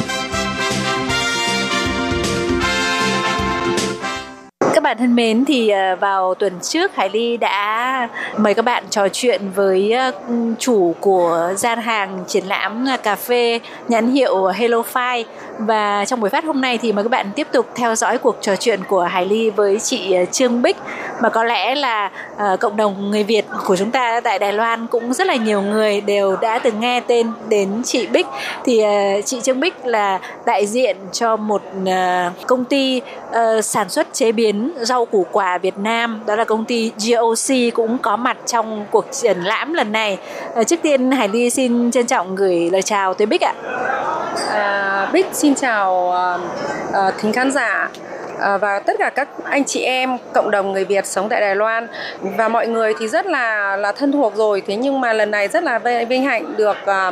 Thân mến, thì ờ, vào tuần trước Hải Ly đã mời các bạn trò chuyện với ờ, chủ của gian hàng triển lãm ờ, cà phê nhãn hiệu Hello Fi và trong buổi phát hôm nay thì mời các bạn tiếp tục theo dõi cuộc trò chuyện của Hải Ly với chị Trương Bích mà có lẽ là uh, cộng đồng người Việt của chúng ta tại Đài Loan cũng rất là nhiều người đều đã từng nghe tên đến chị Bích. Thì uh, chị Trương Bích là đại diện cho một uh, công ty uh, sản xuất chế biến rau củ quả Việt Nam. Đó là công ty GOC cũng có mặt trong cuộc triển lãm lần này. Uh, trước tiên Hải Ly xin trân trọng gửi lời chào tới Bích ạ. À, Bích xin chào uh, uh, thính khán giả. Ờ, và tất cả các anh chị em, cộng đồng người Việt sống tại Đài Loan. Và mọi người thì rất là là thân thuộc rồi. Thế nhưng mà lần này rất là vinh hạnh được ờ,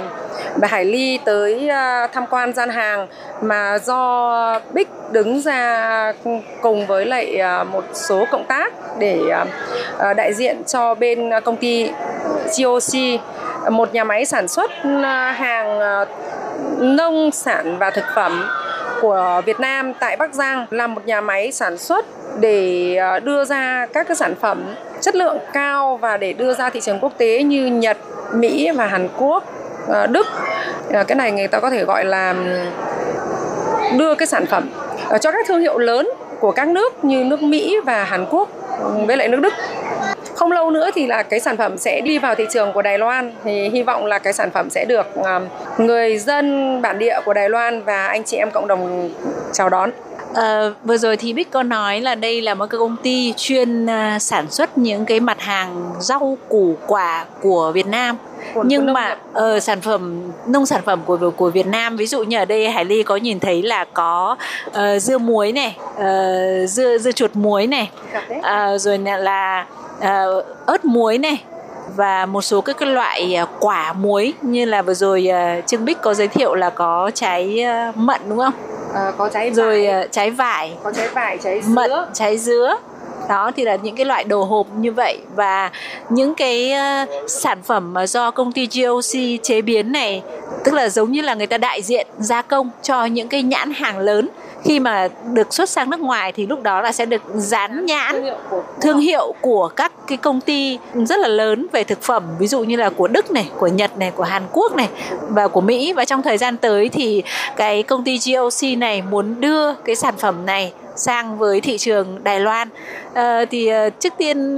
bà Hải Ly tới ờ, tham quan gian hàng mà do Bích đứng ra cùng với lại một số cộng tác để đại diện cho bên công ty GOC một nhà máy sản xuất hàng nông sản và thực phẩm của Việt Nam tại Bắc Giang là một nhà máy sản xuất để ờ, đưa ra các cái sản phẩm chất lượng cao và để đưa ra thị trường quốc tế như Nhật, Mỹ và Hàn Quốc, ờ, Đức. Ờ, cái này người ta có thể gọi là đưa cái sản phẩm cho các thương hiệu lớn của các nước như nước Mỹ và Hàn Quốc với lại nước Đức không lâu nữa thì là cái sản phẩm sẽ đi vào thị trường của Đài Loan. Thì hy vọng là cái sản phẩm sẽ được người dân bản địa của Đài Loan và anh chị em cộng đồng chào đón. À, vừa rồi thì Bích có nói là đây là một cái công ty chuyên uh, sản xuất những cái mặt hàng rau củ quả của Việt Nam. Của, nhưng của mà uh, sản phẩm nông sản phẩm của của Việt Nam ví dụ như ở đây Hải Ly có nhìn thấy là có uh, dưa muối này uh, dưa dưa chuột muối này. Uh, rồi là uh, ớt muối này và một số các cái loại quả muối như là vừa rồi uh, Trương Bích có giới thiệu là có trái uh, mận đúng không? À, có trái rồi vải. trái vải, có trái vải, trái dứa, mận, trái dứa đó thì là những cái loại đồ hộp như vậy. Và những cái uh, sản phẩm mà do công ty GOC chế biến này tức là giống như là người ta đại diện gia công cho những cái nhãn hàng lớn khi mà được xuất sang nước ngoài thì lúc đó là sẽ được dán nhãn thương hiệu của, thương hiệu của các cái công ty rất là lớn về thực phẩm ví dụ như là của Đức này, của Nhật này, của Hàn Quốc này và của Mỹ. Và trong thời gian tới thì cái công ty GOC này muốn đưa cái sản phẩm này sang với thị trường Đài Loan. À, thì ờ, trước tiên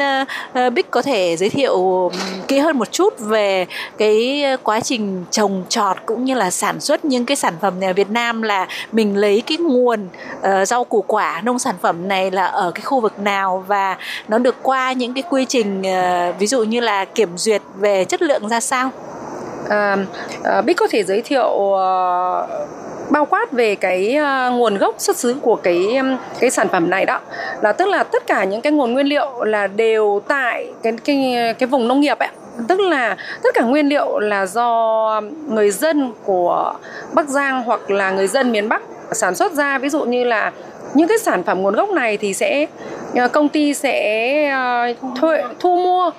ờ, Bích có thể giới thiệu kỹ hơn một chút về cái quá trình trồng trọt cũng như là sản xuất những cái sản phẩm này ở Việt Nam là mình lấy cái nguồn uh, rau củ quả nông sản phẩm này là ở cái khu vực nào và nó được qua những cái quy trình uh, ví dụ như là kiểm duyệt về chất lượng ra sao? À, à, Bích có thể giới thiệu uh, bao quát về cái ờ, nguồn gốc xuất xứ của cái cái sản phẩm này đó. Là tức là tất cả những cái nguồn nguyên liệu là đều tại cái cái cái vùng nông nghiệp ấy. Tức là tất cả nguyên liệu là do người dân của Bắc Giang hoặc là người dân miền Bắc sản xuất ra. Ví dụ như là những cái sản phẩm nguồn gốc này thì sẽ ờ, công ty sẽ ờ, thuê, thu mua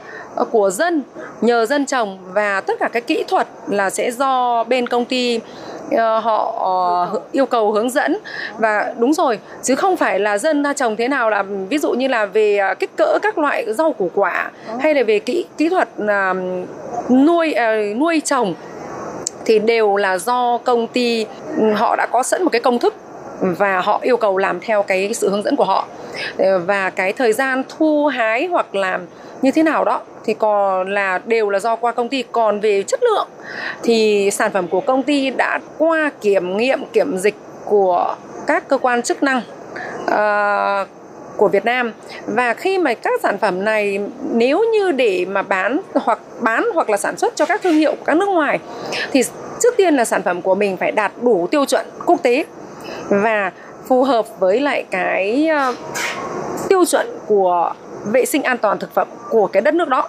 của dân nhờ dân trồng. Và tất cả các kỹ thuật là sẽ do bên công ty họ yêu cầu hướng dẫn. Và đúng rồi chứ không phải là dân ta trồng thế nào là ví dụ như là về kích cỡ các loại rau củ quả hay là về kỹ kỹ thuật nuôi nuôi trồng thì đều là do công ty họ đã có sẵn một cái công thức và họ yêu cầu làm theo cái sự hướng dẫn của họ. Ờ, và cái thời gian thu hái hoặc là như thế nào đó thì còn là đều là do qua công ty. Còn về chất lượng thì sản phẩm của công ty đã qua kiểm nghiệm kiểm dịch của các cơ quan chức năng uh, của Việt Nam. Và khi mà các sản phẩm này nếu như để mà bán hoặc bán hoặc là sản xuất cho các thương hiệu của các nước ngoài thì trước tiên là sản phẩm của mình phải đạt đủ tiêu chuẩn quốc tế và phù hợp với lại cái tiêu chuẩn của vệ sinh an toàn thực phẩm của cái đất nước đó.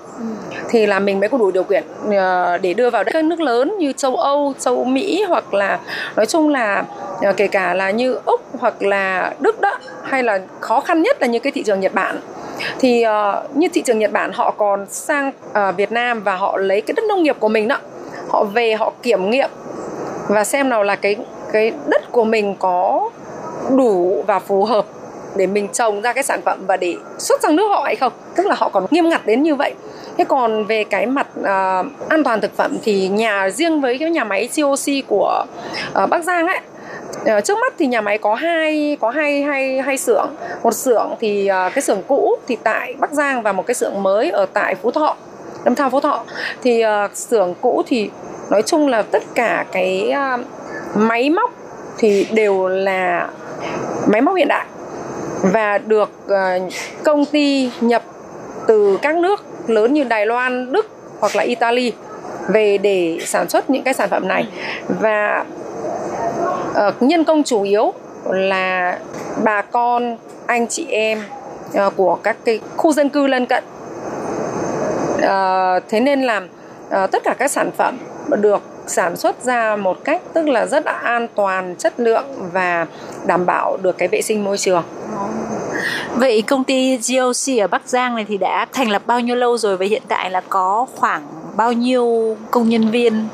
Thì là mình mới có đủ điều kiện ờ, để đưa vào các nước lớn như châu Âu, châu Mỹ hoặc là nói chung là ờ, kể cả là như Úc hoặc là Đức đó hay là khó khăn nhất là như cái thị trường Nhật Bản. Thì ờ, như thị trường Nhật Bản họ còn sang ờ, Việt Nam và họ lấy cái đất nông nghiệp của mình đó. Họ về họ kiểm nghiệm và xem nào là cái cái đất của mình có đủ và phù hợp để mình trồng ra cái sản phẩm và để xuất sang nước họ hay không? Tức là họ còn nghiêm ngặt đến như vậy. Thế còn về cái mặt uh, an toàn thực phẩm thì nhà riêng với cái nhà máy COC của uh, Bắc Giang ấy à, trước mắt thì nhà máy có hai có hai hai hai xưởng. Một xưởng thì cái xưởng cũ thì tại Bắc Giang và một cái xưởng mới ở tại Phú Thọ Lâm Thao Phú Thọ. Thì xưởng cũ thì nói chung là tất cả cái máy móc thì đều là máy móc hiện đại và được ờ, công ty nhập từ các nước lớn như Đài Loan, Đức hoặc là Italy về để sản xuất những cái sản phẩm này. Và ờ, nhân công chủ yếu là bà con anh chị em ờ, của các cái khu dân cư lân cận. Thế nên là tất cả các sản phẩm được sản xuất ra một cách tức là rất là an toàn chất lượng và đảm bảo được cái vệ sinh môi trường Vậy công ty GOC ở Bắc Giang này thì đã thành lập bao nhiêu lâu rồi và hiện tại là có khoảng bao nhiêu công nhân viên?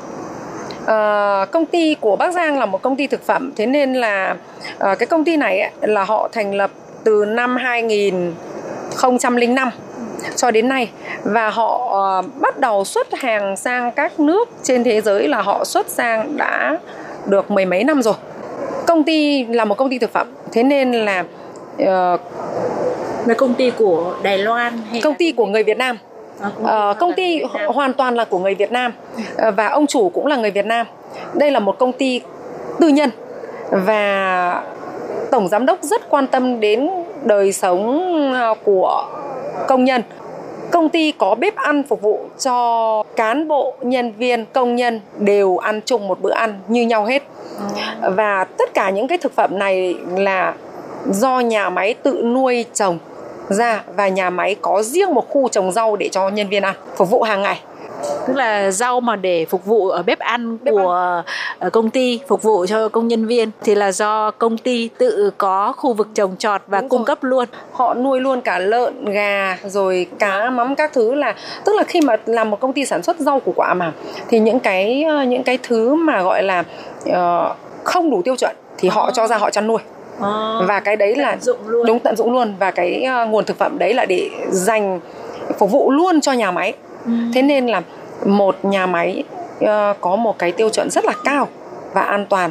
Ờ, công ty của Bắc Giang là một công ty thực phẩm thế nên là ờ, cái công ty này ấy, là họ thành lập từ năm 2005 cho đến nay. Và họ ờ, bắt đầu xuất hàng sang các nước trên thế giới là họ xuất sang đã được mười mấy năm rồi. Công ty là một công ty thực phẩm thế nên là ờ, Là công ty của Đài Loan hay công ty của người Việt Nam. Ờ, công ty hoàn toàn là của người Việt Nam. Và ông chủ cũng là người Việt Nam. Đây là một công ty tư nhân. Và tổng giám đốc rất quan tâm đến đời sống của công nhân. Công ty có bếp ăn phục vụ cho cán bộ, nhân viên, công nhân đều ăn chung một bữa ăn như nhau hết. Và tất cả những cái thực phẩm này là do nhà máy tự nuôi trồng ra và nhà máy có riêng một khu trồng rau để cho nhân viên ăn phục vụ hàng ngày tức là rau mà để phục vụ ở bếp ăn của ờ, công ty phục vụ cho công nhân viên thì là do công ty tự có khu vực trồng trọt và cung cấp luôn. họ nuôi luôn cả lợn gà rồi cá mắm các thứ là tức là khi mà làm một công ty sản xuất rau củ quả mà thì những cái ờ, những cái thứ mà gọi là ờ, không đủ tiêu chuẩn thì họ cho ra họ chăn nuôi. Và cái đấy là dụng luôn. đúng tận dụng luôn. Và cái ờ, nguồn thực phẩm đấy là để dành phục vụ luôn cho nhà máy thế nên là một nhà máy ờ, có một cái tiêu chuẩn rất là cao và an toàn.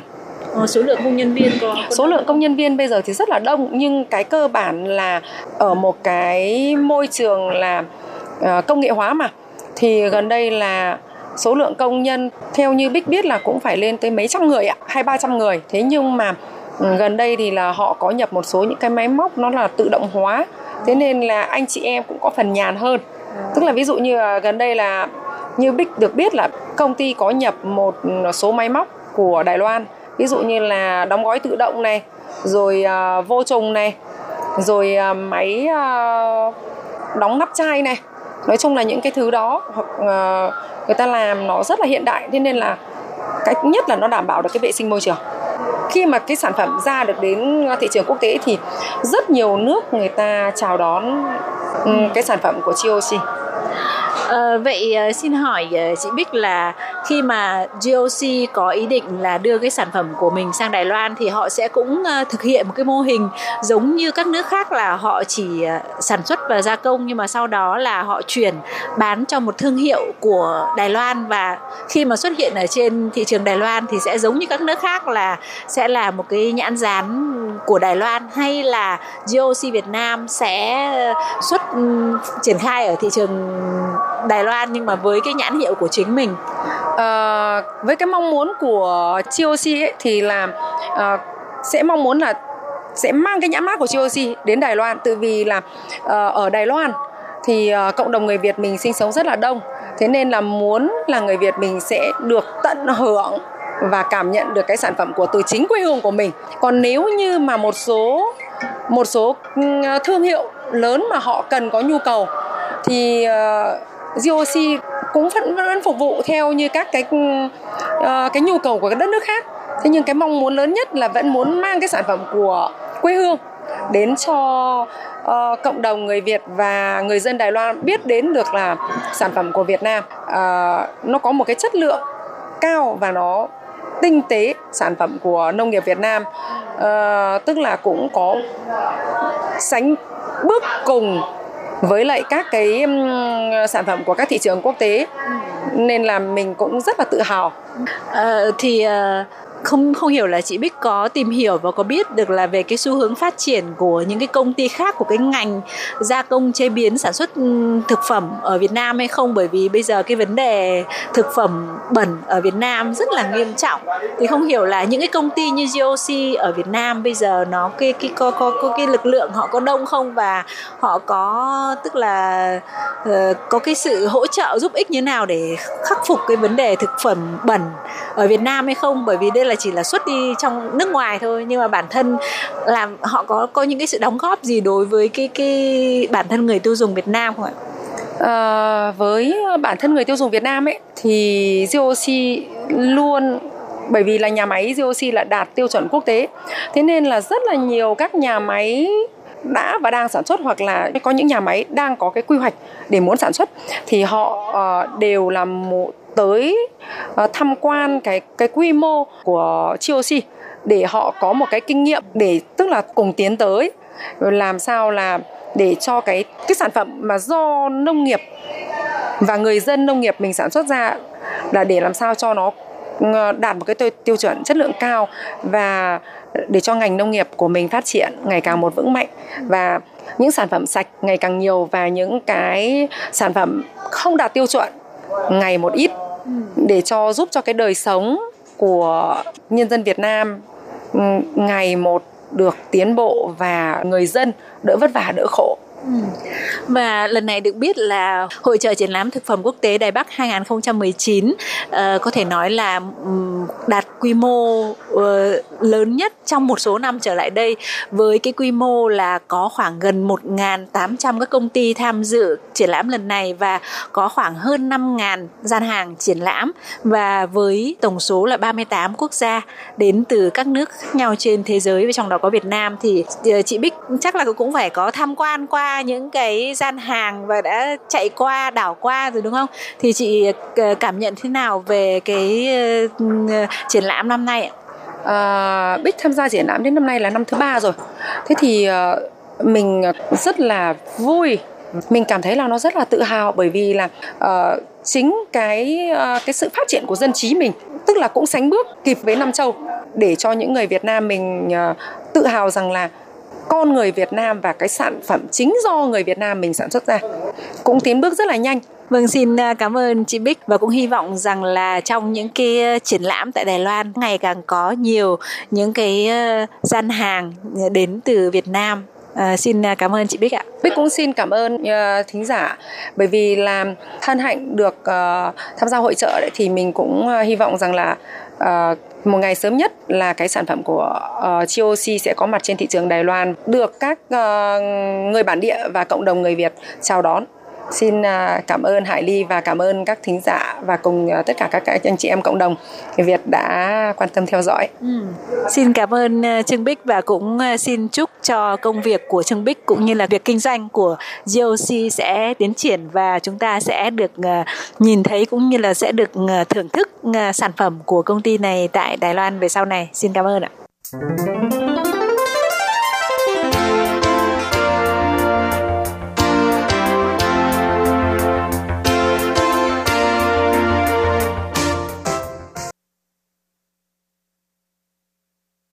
Ờ, số lượng công nhân viên có, số lượng công nhân viên bây giờ thì rất là đông nhưng cái cơ bản là ở một cái môi trường là ờ, công nghệ hóa mà. Thì gần đây là số lượng công nhân theo như Bích biết là cũng phải lên tới mấy trăm người ạ hai ba trăm người. Thế nhưng mà ừ, gần đây thì là họ có nhập một số những cái máy móc nó là tự động hóa. Thế nên là anh chị em cũng có phần nhàn hơn tức là ví dụ như gần đây là như Bích được biết là công ty có nhập một số máy móc của Đài Loan. Ví dụ như là đóng gói tự động này, rồi à, vô trùng này, rồi à, máy à, đóng nắp chai này. Nói chung là những cái thứ đó, hoặc người ta làm nó rất là hiện đại. Thế nên là cái nhất là nó đảm bảo được cái vệ sinh môi trường. Khi mà cái sản phẩm ra được đến thị trường quốc tế thì rất nhiều nước người ta chào đón Ừ, cái sản phẩm của GOC À, vậy ờ, xin hỏi ờ, chị Bích là khi mà GOC có ý định là đưa cái sản phẩm của mình sang Đài Loan thì họ sẽ cũng thực hiện một cái mô hình giống như các nước khác là họ chỉ sản xuất và gia công nhưng mà sau đó là họ chuyển bán cho một thương hiệu của Đài Loan và khi mà xuất hiện ở trên thị trường Đài Loan thì sẽ giống như các nước khác là sẽ là một cái nhãn dán của Đài Loan hay là GOC Việt Nam sẽ xuất ừ, triển khai ở thị trường Đài Loan nhưng mà với cái nhãn hiệu của chính mình. à, với cái mong muốn của TOC ấy, thì là à, sẽ mong muốn là sẽ mang cái nhãn mác của TOC đến Đài Loan. Tự vì là à, ở Đài Loan thì à, cộng đồng người Việt mình sinh sống rất là đông. Thế nên là muốn là người Việt mình sẽ được tận hưởng và cảm nhận được cái sản phẩm của từ chính quê hương của mình. Còn nếu như mà một số một số ừ, thương hiệu lớn mà họ cần có nhu cầu thì uh, GOC cũng vẫn vẫn phục vụ theo như các cái uh, cái nhu cầu của các đất nước khác. Thế nhưng cái mong muốn lớn nhất là vẫn muốn mang cái sản phẩm của quê hương đến cho uh, cộng đồng người Việt và người dân Đài Loan biết đến được là sản phẩm của Việt Nam uh, nó có một cái chất lượng cao và nó tinh tế sản phẩm của nông nghiệp Việt Nam. Uh, tức là cũng có sánh bước cùng với lại các cái sản phẩm của các thị trường quốc tế. Nên là mình cũng rất là tự hào. À, thì uh không không hiểu là chị Bích có tìm hiểu và có biết được là về cái xu hướng phát triển của những cái công ty khác của cái ngành gia công chế biến sản xuất ừ, thực phẩm ở Việt Nam hay không? Bởi vì bây giờ cái vấn đề thực phẩm bẩn ở Việt Nam rất là nghiêm trọng. Thì không hiểu là những cái công ty như GOC ở Việt Nam bây giờ nó cái cái có có có cái lực lượng họ có đông không? Và họ có tức là uh, có cái sự hỗ trợ giúp ích như nào để khắc phục cái vấn đề thực phẩm bẩn ở Việt Nam hay không? Bởi vì đây là là chỉ là xuất đi trong nước ngoài thôi nhưng mà bản thân làm họ có có những cái sự đóng góp gì đối với cái cái bản thân người tiêu dùng Việt Nam không ạ? À, với bản thân người tiêu dùng Việt Nam ấy thì GOC luôn bởi vì là nhà máy GOC là đạt tiêu chuẩn quốc tế thế nên là rất là nhiều các nhà máy đã và đang sản xuất hoặc là có những nhà máy đang có cái quy hoạch để muốn sản xuất thì họ ờ, đều là một tới ờ, tham quan cái cái quy mô của GOC để họ có một cái kinh nghiệm để, tức là cùng tiến tới. Làm sao là để cho cái cái sản phẩm mà do nông nghiệp và người dân nông nghiệp mình sản xuất ra là để làm sao cho nó ờ, đạt một cái tiêu chuẩn chất lượng cao và để cho ngành nông nghiệp của mình phát triển ngày càng một vững mạnh. Và những sản phẩm sạch ngày càng nhiều và những cái sản phẩm không đạt tiêu chuẩn ngày một ít để cho giúp cho cái đời sống của nhân dân Việt Nam ừ, ngày một được tiến bộ và người dân đỡ vất vả, đỡ khổ. Ừ. Và lần này được biết là Hội trợ triển lãm thực phẩm quốc tế Đài Bắc 2019 uh, ờ, có thể nói là um, đạt quy mô uh, lớn nhất trong một số năm trở lại đây. Với cái quy mô là có khoảng gần 1.800 các công ty tham dự triển lãm lần này và có khoảng hơn 5.000 gian hàng triển lãm. Và với tổng số là 38 quốc gia đến từ các nước khác nhau trên thế giới và trong đó có Việt Nam thì uh, chị Bích chắc là cũng phải có tham quan qua những cái gian hàng và đã chạy qua đảo qua rồi đúng không? Thì chị ờ, cảm nhận thế nào về cái ờ, triển lãm năm nay ạ? Ờ, à, Bích tham gia triển lãm đến năm nay là năm thứ ba rồi. Thế thì mình rất là vui. Mình cảm thấy là nó rất là tự hào bởi vì là uh, chính cái uh, cái sự phát triển của dân trí mình tức là cũng sánh bước kịp với Nam Châu. Để cho những người Việt Nam mình uh, tự hào rằng là con người Việt Nam và cái sản phẩm chính do người Việt Nam mình sản xuất ra. Cũng tiến bước rất là nhanh. Vâng, xin à, cảm ơn chị Bích và cũng hy vọng rằng là trong những cái triển lãm tại Đài Loan ngày càng có nhiều những cái à, gian hàng đến từ Việt Nam. À, xin cảm ơn chị Bích ạ. Bích cũng xin cảm ơn uh, thính giả. Bởi vì là thân hạnh được uh, tham gia hội trợ đấy, thì mình cũng uh, hy vọng rằng là uh, một ngày sớm nhất là cái sản phẩm của ờ, uh, GOC sẽ có mặt trên thị trường Đài Loan được các uh, người bản địa và cộng đồng người Việt chào đón xin à, cảm ơn Hải Ly và cảm ơn các thính giả và cùng ờ, tất cả các anh chị em cộng đồng Việt đã quan tâm theo dõi. Ừ. Xin cảm ơn Trương Bích và cũng xin chúc cho công việc của Trương Bích cũng như là việc kinh doanh của GOC sẽ tiến triển và chúng ta sẽ được ờ, nhìn thấy cũng như là sẽ được ờ, thưởng thức ờ, sản phẩm của công ty này tại Đài Loan về sau này. Xin cảm ơn ạ.